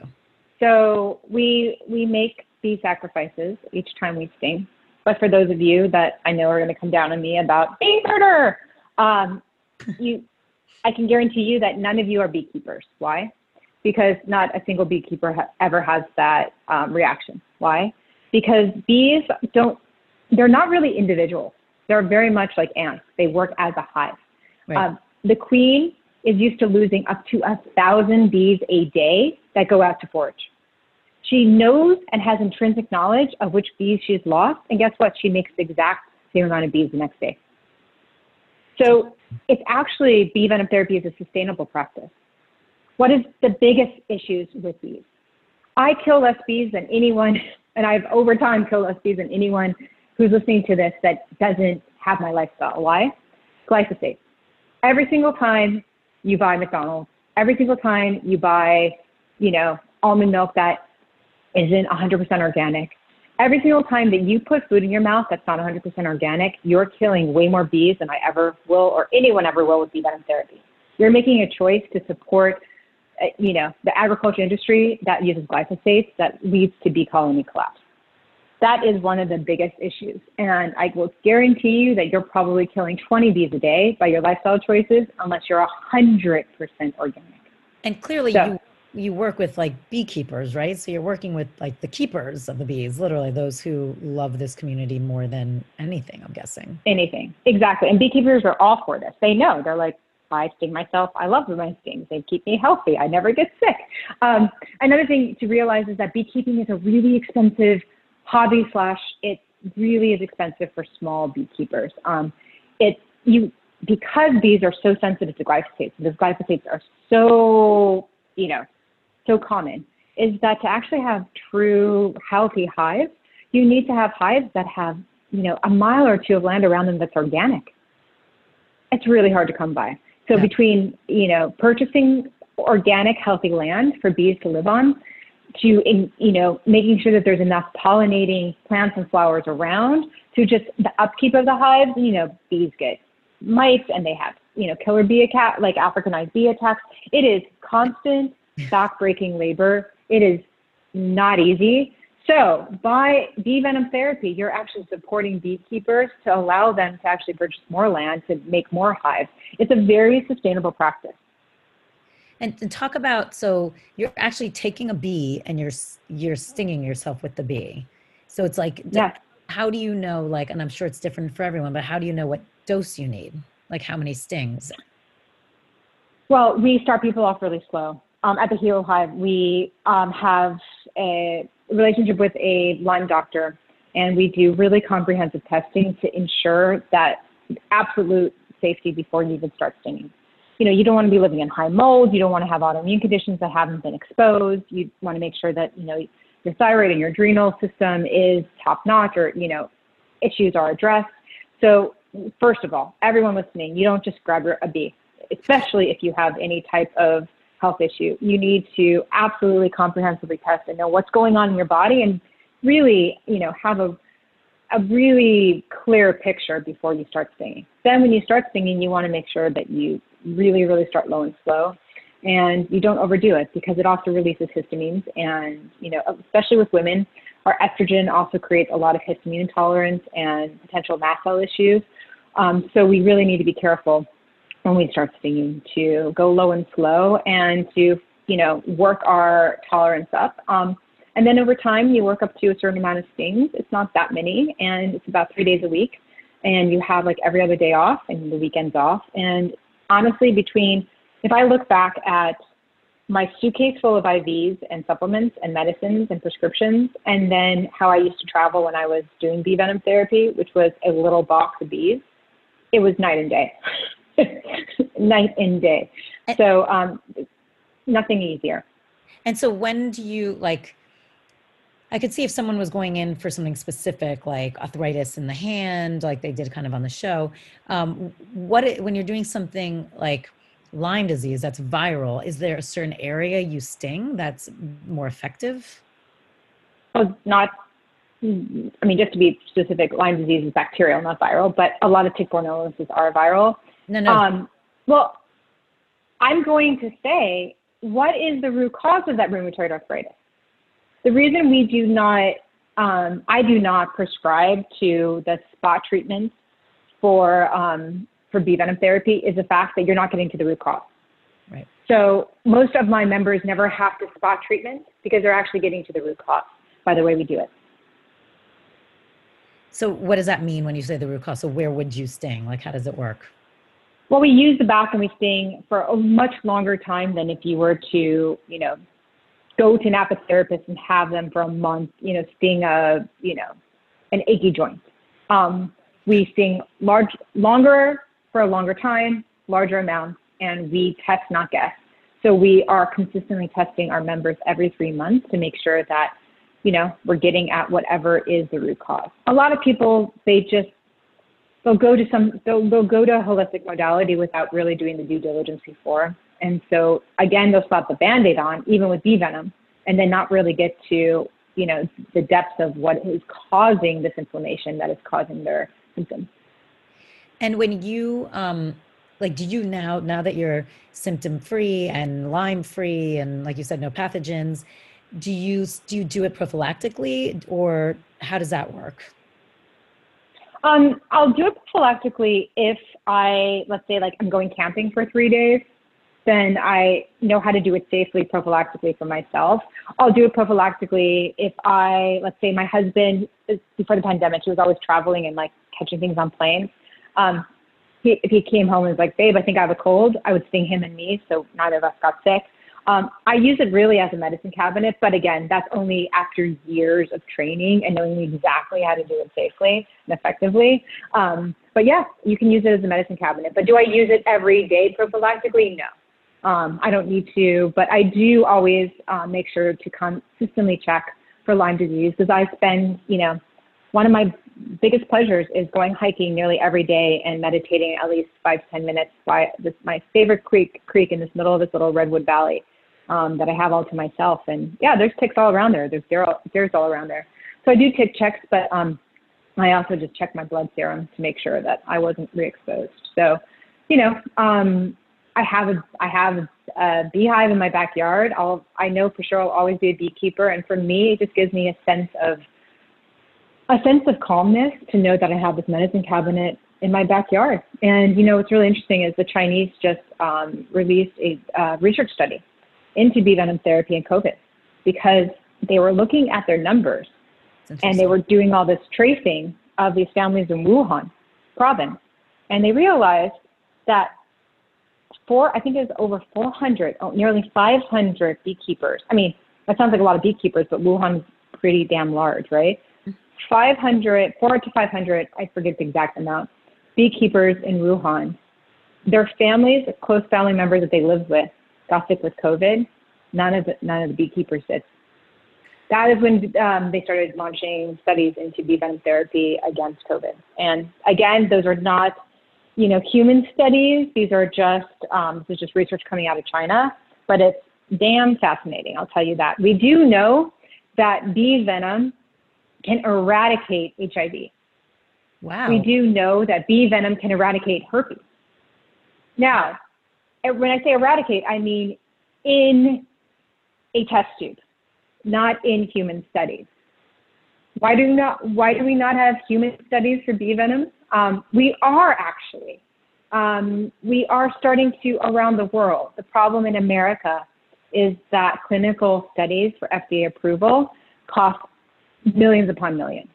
So we we make bee sacrifices each time we sting. But for those of you that I know are going to come down on me about bee murder, um, you, I can guarantee you that none of you are beekeepers. Why? Because not a single beekeeper ha- ever has that um, reaction. Why? Because bees don't, they're not really individuals. They're very much like ants. They work as a hive. Right. Um, the queen is used to losing up to a thousand bees a day that go out to forage. She knows and has intrinsic knowledge of which bees she's lost, and guess what? She makes the exact same amount of bees the next day. So it's actually bee venom therapy is a sustainable practice. What is the biggest issues with bees? I kill less bees than anyone, and I've over time killed less bees than anyone who's listening to this that doesn't have my lifestyle. Why? Glyphosate. Every single time you buy McDonald's, every single time you buy, you know, almond milk that isn't 100% organic, every single time that you put food in your mouth that's not 100% organic, you're killing way more bees than I ever will or anyone ever will with bee venom therapy. You're making a choice to support Uh, you know, the agriculture industry that uses glyphosate that leads to bee colony collapse. That is one of the biggest issues. And I will guarantee you that you're probably killing 20 bees a day by your lifestyle choices unless you're 100% organic. And clearly so, you you work with like beekeepers, right? So you're working with like the keepers of the bees, literally those who love this community more than anything, I'm guessing. Anything. Exactly. And beekeepers are all for this. They know. They're like, I sting myself. I love the my stings. They keep me healthy. I never get sick. Um, another thing to realize is that beekeeping is a really expensive hobby slash it really is expensive for small beekeepers. Um, it you because bees are so sensitive to glyphosate, because glyphosates are so you know so common, is that to actually have true healthy hives, you need to have hives that have you know a mile or two of land around them that's organic. It's really hard to come by. So yeah. between, you know, purchasing organic, healthy land for bees to live on to in, you know making sure that there's enough pollinating plants and flowers around to just the upkeep of the hives. You know, bees get mites and they have you know killer bee attack like Africanized bee attacks. It is constant backbreaking labor. It is not easy. So by bee venom therapy, you're actually supporting beekeepers to allow them to actually purchase more land to make more hives. It's a very sustainable practice. And, and talk about so you're actually taking a bee and you're you're stinging yourself with the bee. So it's like yeah. how do you know like and I'm sure it's different for everyone, but how do you know what dose you need? Like how many stings? Well, we start people off really slow. Um, at the Heal Hive, we um, have a relationship with a Lyme doctor, and we do really comprehensive testing to ensure that absolute safety before you even start stinging. You know, you don't want to be living in high mold. You don't want to have autoimmune conditions that haven't been exposed. You want to make sure that you know your thyroid and your adrenal system is top notch, or you know, issues are addressed. So, first of all, everyone listening, you don't just grab a bee, especially if you have any type of health issue. You need to absolutely comprehensively test and know what's going on in your body and really, you know, have a a really clear picture before you start singing. Then when you start singing, you want to make sure that you really, really start low and slow and you don't overdo it because it also releases histamines and, you know, especially with women, our estrogen also creates a lot of histamine intolerance and potential mast cell issues. Um, so we really need to be careful when we start singing to go low and slow and to you know work our tolerance up. Um, and then over time you work up to a certain amount of stings. It's not that many and it's about three days a week. And you have like every other day off and the weekends off. And honestly between if i look back at my suitcase full of IVs and supplements and medicines and prescriptions, and then how I used to travel when I was doing bee venom therapy, which was a little box of bees, it was night and day. night and day. So um, nothing easier. And so when do you like? I could see if someone was going in for something specific, like arthritis in the hand, like they did kind of on the show. Um, what when you're doing something like Lyme disease that's viral, is there a certain area you sting that's more effective? Oh, not. I mean, just to be specific, Lyme disease is bacterial, not viral, but a lot of tick-borne illnesses are viral. No, no. Um, well, I'm going to say, what is the root cause of that rheumatoid arthritis? The reason we do not, um, I do not prescribe to the spot treatments for um, for bee venom therapy is the fact that you're not getting to the root cause. Right. So most of my members never have to spot treatment because they're actually getting to the root cause by the way we do it. So what does that mean when you say the root cause? So where would you sting? Like how does it work? Well, we use the back and we sting for a much longer time than if you were to, you know, go to an apitherapist and have them for a month, you know, sting a, you know, an achy joint. Um, we sting large, longer for a longer time, larger amounts, and we test, not guess. So we are consistently testing our members every three months to make sure that, you know, we're getting at whatever is the root cause. A lot of people, they just they'll go to some they'll, they'll go to a holistic modality without really doing the due diligence before. And so again, they'll slap the band-aid on, even with bee venom, and then not really get to, you know, the depths of what is causing this inflammation that is causing their symptoms. And when you um like do you now now that you're symptom free and Lyme free and like you said no pathogens, do you do you do it prophylactically or how does that work? Um, I'll do it prophylactically if I, let's say, like I'm going camping for three days, then I know how to do it safely prophylactically for myself. I'll do it prophylactically if I, let's say, my husband, before the pandemic, he was always traveling and like catching things on planes. Um, he, if he came home and was like, babe, I think I have a cold, I would sting him and me, so neither of us got sick. Um, I use it really as a medicine cabinet, but again, that's only after years of training and knowing exactly how to do it safely and effectively. Um, but yeah, you can use it as a medicine cabinet. But do I use it every day prophylactically? No. Um, I don't need to, but I do always uh, make sure to consistently check for Lyme disease because I spend, you know, one of my biggest pleasures is going hiking nearly every day and meditating at least five to ten minutes by this my favorite creek creek in this middle of this little redwood valley um, that I have all to myself. And yeah, there's ticks all around there. There's there's all around there. So I do tick checks, but um, I also just check my blood serum to make sure that I wasn't re-exposed. So, you know, um, I have a I have a beehive in my backyard. I'll I know for sure I'll always be a beekeeper, and for me, it just gives me a sense of a sense of calmness to know that I have this medicine cabinet in my backyard. And you know what's really interesting is the Chinese just um, released a uh, research study into bee venom therapy and COVID because they were looking at their numbers and they were doing all this tracing of these families in Wuhan province, and they realized that four, I think it was over 400, oh, nearly 500 beekeepers. I mean, that sounds like a lot of beekeepers, but Wuhan's pretty damn large, right? 500, four to 500, I forget the exact amount, beekeepers in Wuhan. Their families, close family members that they lived with, got sick with COVID. None of the, none of the beekeepers did. That is when um, they started launching studies into bee venom therapy against COVID. And again, those are not, you know, human studies. These are just um, this is just research coming out of China, but it's damn fascinating. I'll tell you that. We do know that bee venom can eradicate HIV. Wow. We do know that bee venom can eradicate herpes. Now, when I say eradicate, I mean in a test tube, not in human studies. Why do not? Why do we not have human studies for bee venom? Um, we are actually. Um, we are starting to around the world. The problem in America is that clinical studies for FDA approval cost millions upon millions.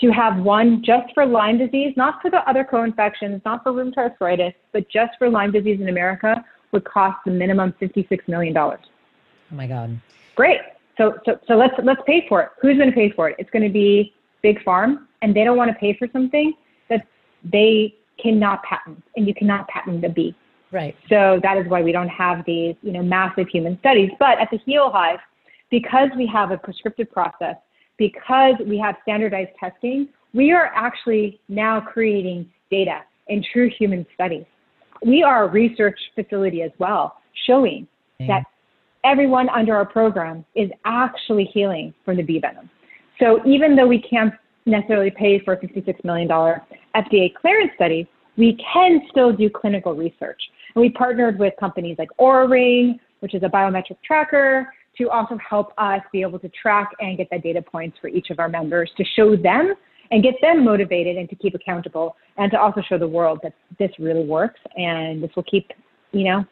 To have one just for Lyme disease, not for the other co-infections, not for rheumatoid arthritis, but just for Lyme disease in America would cost the minimum $56 million. Oh my God. Great. So, so, so let's, let's pay for it. Who's going to pay for it? It's going to be big farm and they don't want to pay for something that they cannot patent and you cannot patent the bee. Right. So that is why we don't have these, you know, massive human studies. But at the Heal Hive, because we have a prescriptive process because we have standardized testing, we are actually now creating data in true human studies. We are a research facility as well, showing mm-hmm. that everyone under our program is actually healing from the bee venom. So even though we can't necessarily pay for a $56 million FDA clearance study, we can still do clinical research. And we partnered with companies like Oura Ring, which is a biometric tracker, to also help us be able to track and get the data points for each of our members to show them and get them motivated and to keep accountable and to also show the world that this really works and this will keep, you know,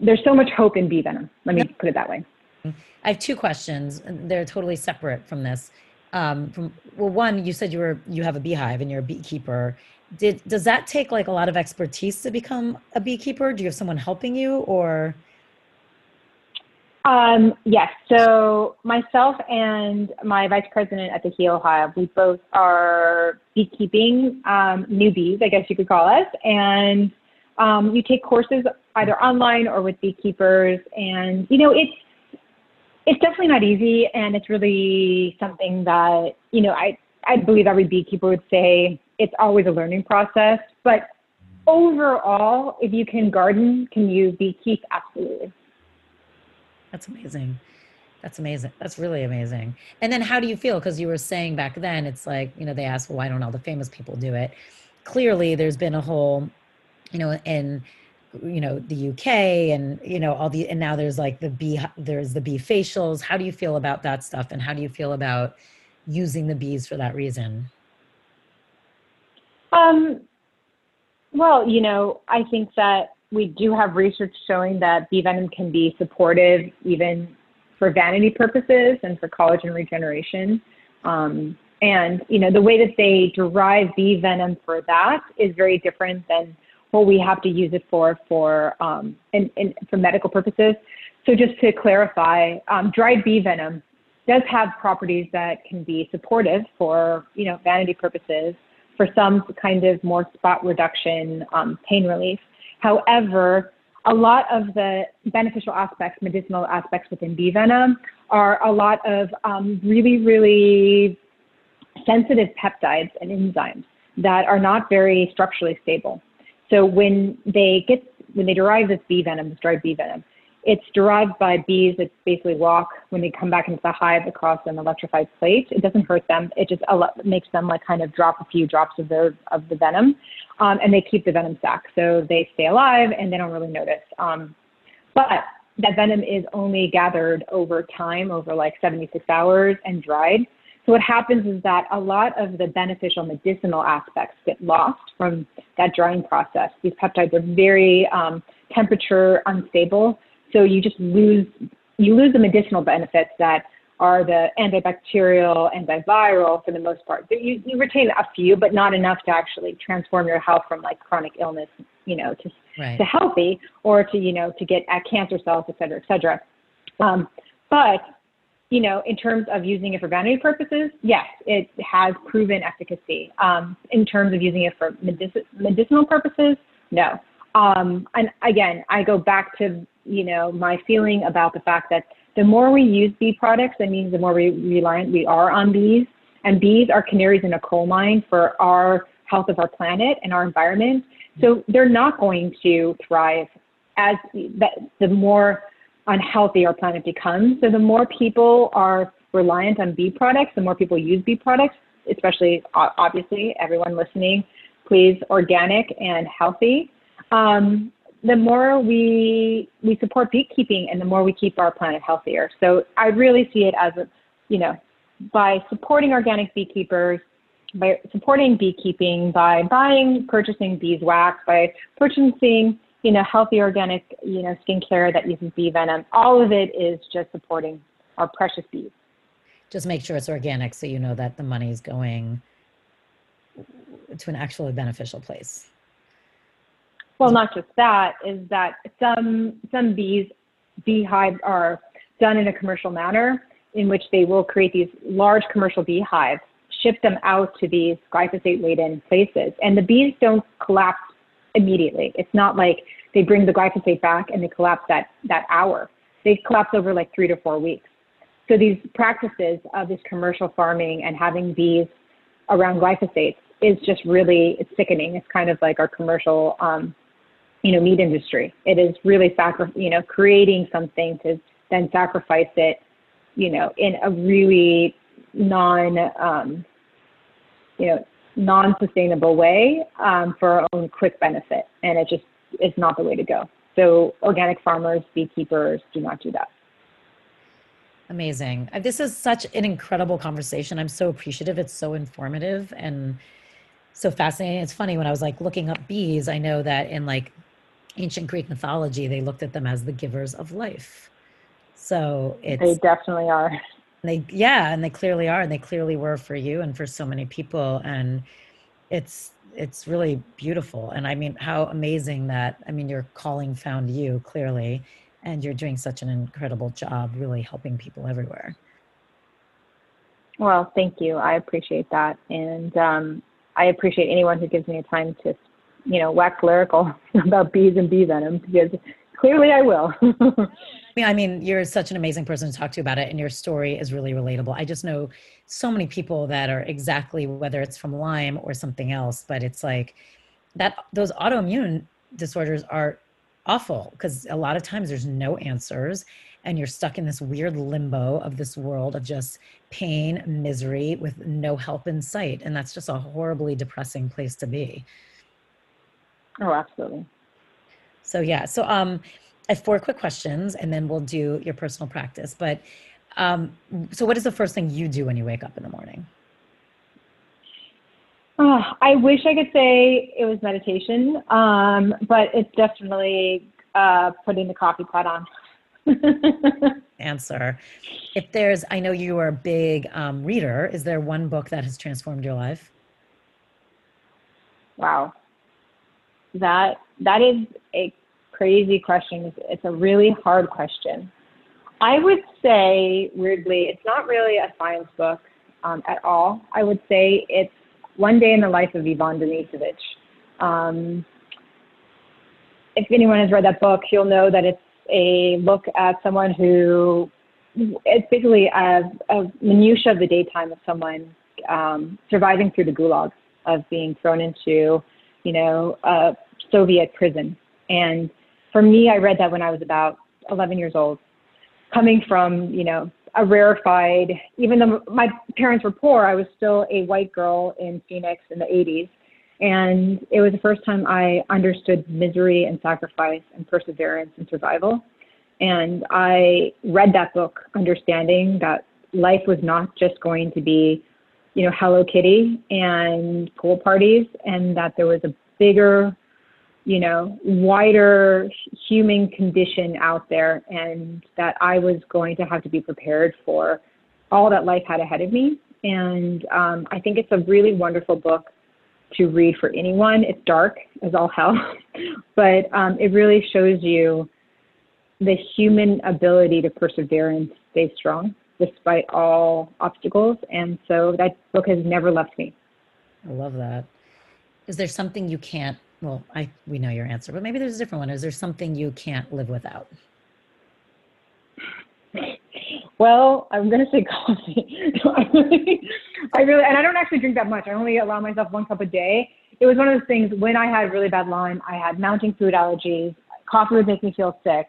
there's so much hope in bee venom. Let me put it that way. I have two questions. They're totally separate from this. Um, from well, one, you said you were you have a beehive and you're a beekeeper. Did does that take like a lot of expertise to become a beekeeper? Do you have someone helping you, or um, yes. So myself and my vice president at the Heal Hive, we both are beekeeping um, newbies, I guess you could call us. And um, you take courses either online or with beekeepers. And, you know, it's, it's definitely not easy. And it's really something that, you know, I, I believe every beekeeper would say it's always a learning process. But overall, if you can garden, can you beekeep? Absolutely. That's amazing. That's amazing. That's really amazing. And then how do you feel? Because you were saying back then, it's like, you know, they ask, well, why don't all the famous people do it? Clearly, there's been a whole, you know, in, you know, the UK and, you know, all the, and now there's like the bee, there's the bee facials. How do you feel about that stuff? And how do you feel about using the bees for that reason? Um, well, you know, I think that we do have research showing that bee venom can be supportive even for vanity purposes and for collagen regeneration. Um, and you know the way that they derive bee venom for that is very different than what we have to use it for for um, for medical purposes. So just to clarify, um, dried bee venom does have properties that can be supportive for you know vanity purposes for some kind of more spot reduction, um, pain relief. However, a lot of the beneficial aspects, medicinal aspects within bee venom are a lot of um, really, really sensitive peptides and enzymes that are not very structurally stable. So when they get when they derive this bee venom, this dried bee venom, It's derived by bees that basically walk when they come back into the hive across an electrified plate. It doesn't hurt them. It just makes them like kind of drop a few drops of the of the venom, um, and they keep the venom sac, so they stay alive and they don't really notice. Um, but that venom is only gathered over time, over like 76 hours, and dried. So what happens is that a lot of the beneficial medicinal aspects get lost from that drying process. These peptides are very um, temperature unstable, so you just lose you lose the medicinal benefits that are the antibacterial, antiviral for the most part. You, you retain a few, but not enough to actually transform your health from like chronic illness, you know, to, right. to healthy or to, you know, to get at cancer cells, et cetera, et cetera. Um, but you know, in terms of using it for vanity purposes, yes, it has proven efficacy. Um, in terms of using it for medic- medicinal purposes, no. Um, and again, I go back to, you know, my feeling about the fact that the more we use bee products, that means the more we reliant we are on bees. And bees are canaries in a coal mine for our health of our planet and our environment. So they're not going to thrive as the, more unhealthy our planet becomes. So the more people are reliant on bee products, the more people use bee products, especially obviously everyone listening, please organic and healthy. Um, the more we we support beekeeping and the more we keep our planet healthier. So I really see it as a, you know, by supporting organic beekeepers, by supporting beekeeping, by buying, purchasing beeswax, by purchasing you know, healthy organic, you know, skincare that uses bee venom. All of it is just supporting our precious bees. Just make sure it's organic so you know that the money is going to an actually beneficial place. Well, not just that, is that some some bees beehives are done in a commercial manner in which they will create these large commercial beehives, ship them out to these glyphosate laden places, and the bees don't collapse immediately. It's not like they bring the glyphosate back and they collapse that, that hour. They collapse over like three to four weeks. So these practices of this commercial farming and having bees around glyphosate is just really it's sickening. It's kind of like our commercial, um, you know, meat industry. It is really sacri- you know, creating something to then sacrifice it, you know, in a really non, um, you know, non-sustainable way um, for our own quick benefit, and it just is not the way to go. So organic farmers, beekeepers, do not do that. Amazing. Uh, this is such an incredible conversation. I'm so appreciative. It's so informative and so fascinating. It's funny when I was like looking up bees, I know that in like ancient Greek mythology, they looked at them as the givers of life. So it's they definitely are. They yeah and they clearly are and they clearly were for you and for so many people and it's it's really beautiful. And i mean how amazing that i mean your calling found you clearly and you're doing such an incredible job really helping people everywhere. Well thank you. I appreciate that. And um, i appreciate anyone who gives me a time to you know wax lyrical about bees and bee venom because clearly I will. I mean, you're such an amazing person to talk to about it, and your story is really relatable. I just know so many people that are exactly whether it's from Lyme or something else, but it's like that those autoimmune disorders are awful because a lot of times there's no answers and you're stuck in this weird limbo of this world of just pain, misery with no help in sight. And that's just a horribly depressing place to be. Oh, absolutely. So yeah, so um, I have four quick questions, and then we'll do your personal practice. But um, so, what is the first thing you do when you wake up in the morning? Uh, I wish I could say it was meditation, um, but it's definitely uh, putting the coffee pot on. Answer. If there's, I know you are a big um, reader. Is there one book that has transformed your life? Wow, that that is a crazy question. It's a really hard question. I would say, weirdly, it's not really a science book um, at all. I would say it's One Day in the Life of Ivan Denisovich. Um, if anyone has read that book, you'll know that it's a look at someone who, it's basically a, a minutia of the daytime of someone um, surviving through the gulag, of being thrown into, you know, a Soviet prison. And for me, I read that when I was about 11 years old, coming from, you know, a rarefied, even though my parents were poor, I was still a white girl in Phoenix in the 80s. And it was the first time I understood misery and sacrifice and perseverance and survival. And I read that book understanding that life was not just going to be, you know, Hello Kitty and pool parties, and that there was a bigger, you know, wider human condition out there, and that I was going to have to be prepared for all that life had ahead of me. And um, I think it's a really wonderful book to read for anyone. It's dark as all hell, but um, it really shows you the human ability to persevere and stay strong despite all obstacles. And so that book has never left me. I love that. Is there something you can't? Well, I we know your answer, but maybe there's a different one. Is there something you can't live without? Well, I'm gonna say coffee. I really, and I don't actually drink that much. I only allow myself one cup a day. It was one of those things when I had really bad Lyme. I had mounting food allergies. Coffee would make me feel sick.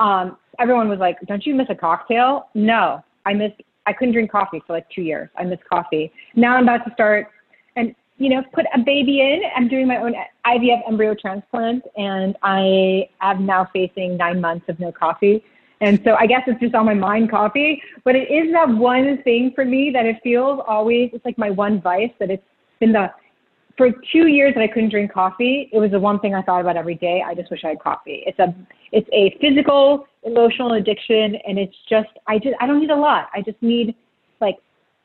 Um, everyone was like, "Don't you miss a cocktail?" No, I missed. I couldn't drink coffee for like two years. I missed coffee. Now I'm about to start, and you know, put a baby in. I'm doing my own IVF embryo transplant, and I am now facing nine months of no coffee. And so I guess it's just on my mind coffee, but it is that one thing for me that it feels always, it's like my one vice that it's been the, for two years that I couldn't drink coffee, it was the one thing I thought about every day. I just wish I had coffee. It's a, it's a physical, emotional addiction. And it's just, I just, I don't need a lot. I just need like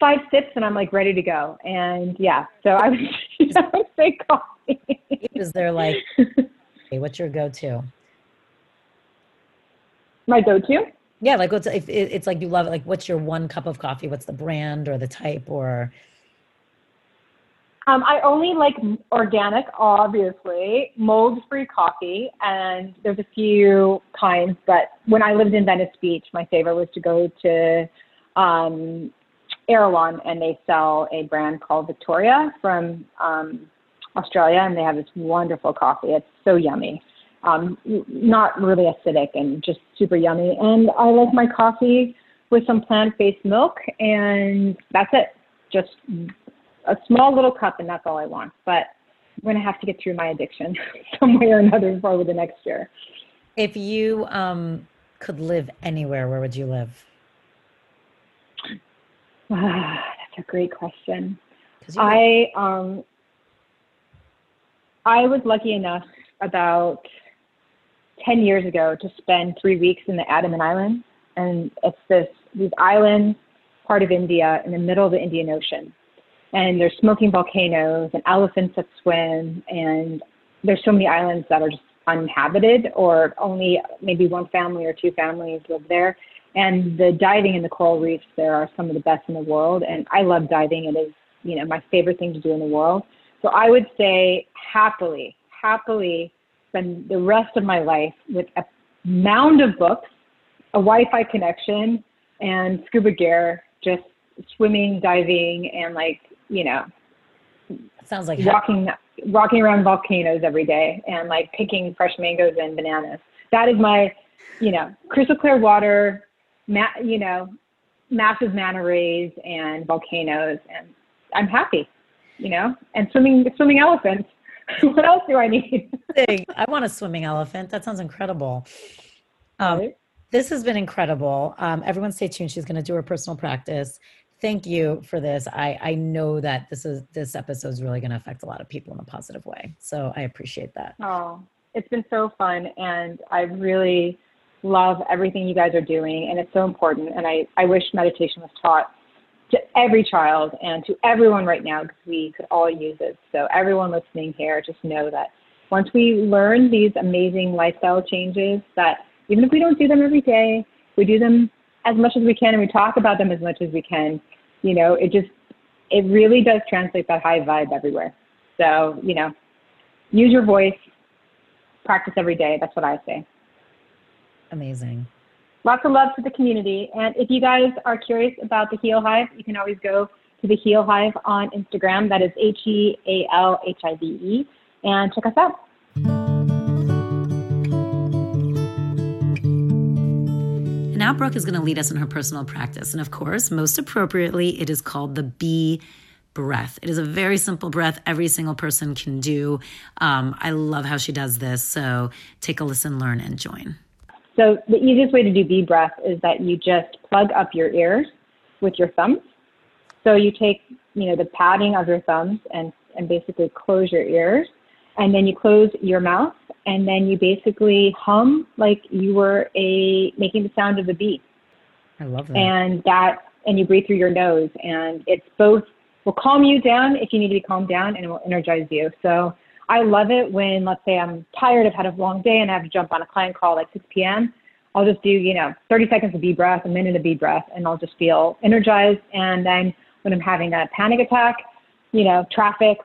five sips and I'm like ready to go. And yeah, so I would, I would say coffee. Is there like, hey, what's your go-to? My go-to? Yeah, like what's if it's like you love it. Like, what's your one cup of coffee? What's the brand or the type or? Um, I only like organic, obviously, mold-free coffee, and there's a few kinds. But when I lived in Venice Beach, my favorite was to go to um, Erewhon, and they sell a brand called Vittoria from um, Australia, and they have this wonderful coffee. It's so yummy um, not really acidic and just super yummy. And I like my coffee with some plant-based milk, and that's it. Just a small little cup, and that's all I want. But I'm gonna have to get through my addiction some way or another for the next year. If you um, could live anywhere, where would you live? Ah, that's a great question. I um, I was lucky enough about 10 years ago to spend three weeks in the Andaman Islands. And it's this, these islands, part of India, in the middle of the Indian Ocean. And there's smoking volcanoes and elephants that swim. And there's so many islands that are just uninhabited or only maybe one family or two families live there. And the diving in the coral reefs there are some of the best in the world. And I love diving. It is, you know, my favorite thing to do in the world. So I would say happily, happily spend the rest of my life with a mound of books, a Wi-Fi connection, and scuba gear, just swimming, diving, and like you know, sounds like walking walking around volcanoes every day and like picking fresh mangoes and bananas. That is my, you know, crystal clear water, ma- you know, massive manta rays and volcanoes, and I'm happy, you know, and swimming swimming elephants. what else do I need? I want a swimming elephant. That sounds incredible. Um, right. This has been incredible. Um, everyone stay tuned. She's going to do her personal practice. Thank you for this. I, I know that this is this episode is really going to affect a lot of people in a positive way. So I appreciate that. Oh, it's been so fun, and I really love everything you guys are doing, and it's so important. And I, I wish meditation was taught to every child and to everyone right now because we could all use it. So everyone listening here, just know that once we learn these amazing lifestyle changes, that even if we don't do them every day, we do them as much as we can and we talk about them as much as we can. You know, it just it really does translate that high vibe everywhere. So you know, use your voice, practice every day. That's what I say. Amazing lots of love to the community. And if you guys are curious about the Heal Hive, you can always go to the Heal Hive on Instagram. That is H E A L H I V E. And check us out. And now Brooke is going to lead us in her personal practice. And of course, most appropriately, it is called the B breath. It is a very simple breath every single person can do. Um, I love how she does this. So take a listen, learn, and join. So the easiest way to do B breath is that you just plug up your ears with your thumbs. So you take, you know, the padding of your thumbs and, and basically close your ears. And then you close your mouth and then you basically hum like you were a making the sound of a bee. I love that. And that and you breathe through your nose and it's both will calm you down if you need to be calmed down and it will energize you. So I love it when, let's say, I'm tired, I've had a long day, and I have to jump on a client call at 6 p.m. I'll just do, you know, 30 seconds of deep breath, a minute of deep breath, and I'll just feel energized. And then when I'm having a panic attack, you know, traffic,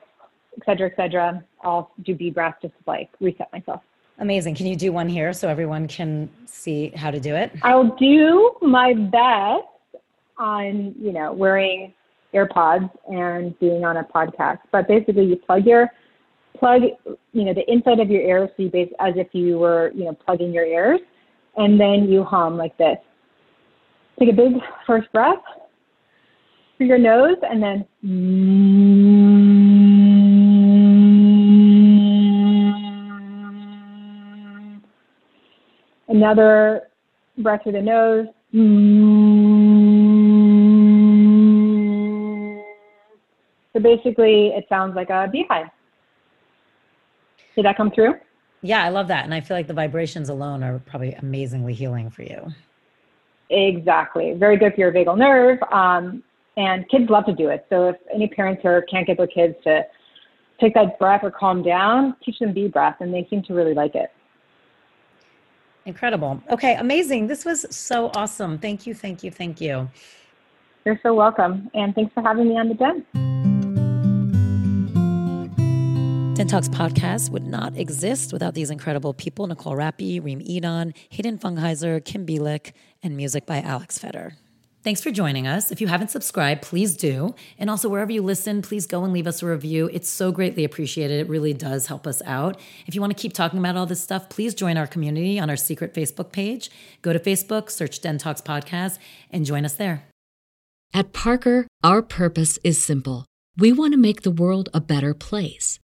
et cetera, et cetera, I'll do deep breath just to like reset myself. Amazing. Can you do one here so everyone can see how to do it? I'll do my best on, you know, wearing AirPods and being on a podcast. But basically, you plug your plug, you know, the inside of your ears, so you base as if you were, you know, plugging your ears, and then you hum like this. Take a big first breath through your nose, and then. Another breath through the nose. So basically, it sounds like a beehive. Did that come through? Yeah, I love that. And I feel like the vibrations alone are probably amazingly healing for you. Exactly. Very good for your vagal nerve. Um, and kids love to do it. So if any parents are, can't get their kids to take that breath or calm down, teach them B breath, and they seem to really like it. Incredible. Okay, amazing. This was so awesome. Thank you, thank you, thank you. You're so welcome. And thanks for having me on the den. Den Talks podcast would not exist without these incredible people Nicole Rappi, Reem Edon, Hayden Fungheiser, Kim Bielik, and music by Alex Feder. Thanks for joining us. If you haven't subscribed, please do. And also, wherever you listen, please go and leave us a review. It's so greatly appreciated. It really does help us out. If you want to keep talking about all this stuff, please join our community on our secret Facebook page. Go to Facebook, search Den Talks Podcast, and join us there. At Parker, our purpose is simple. We want to make the world a better place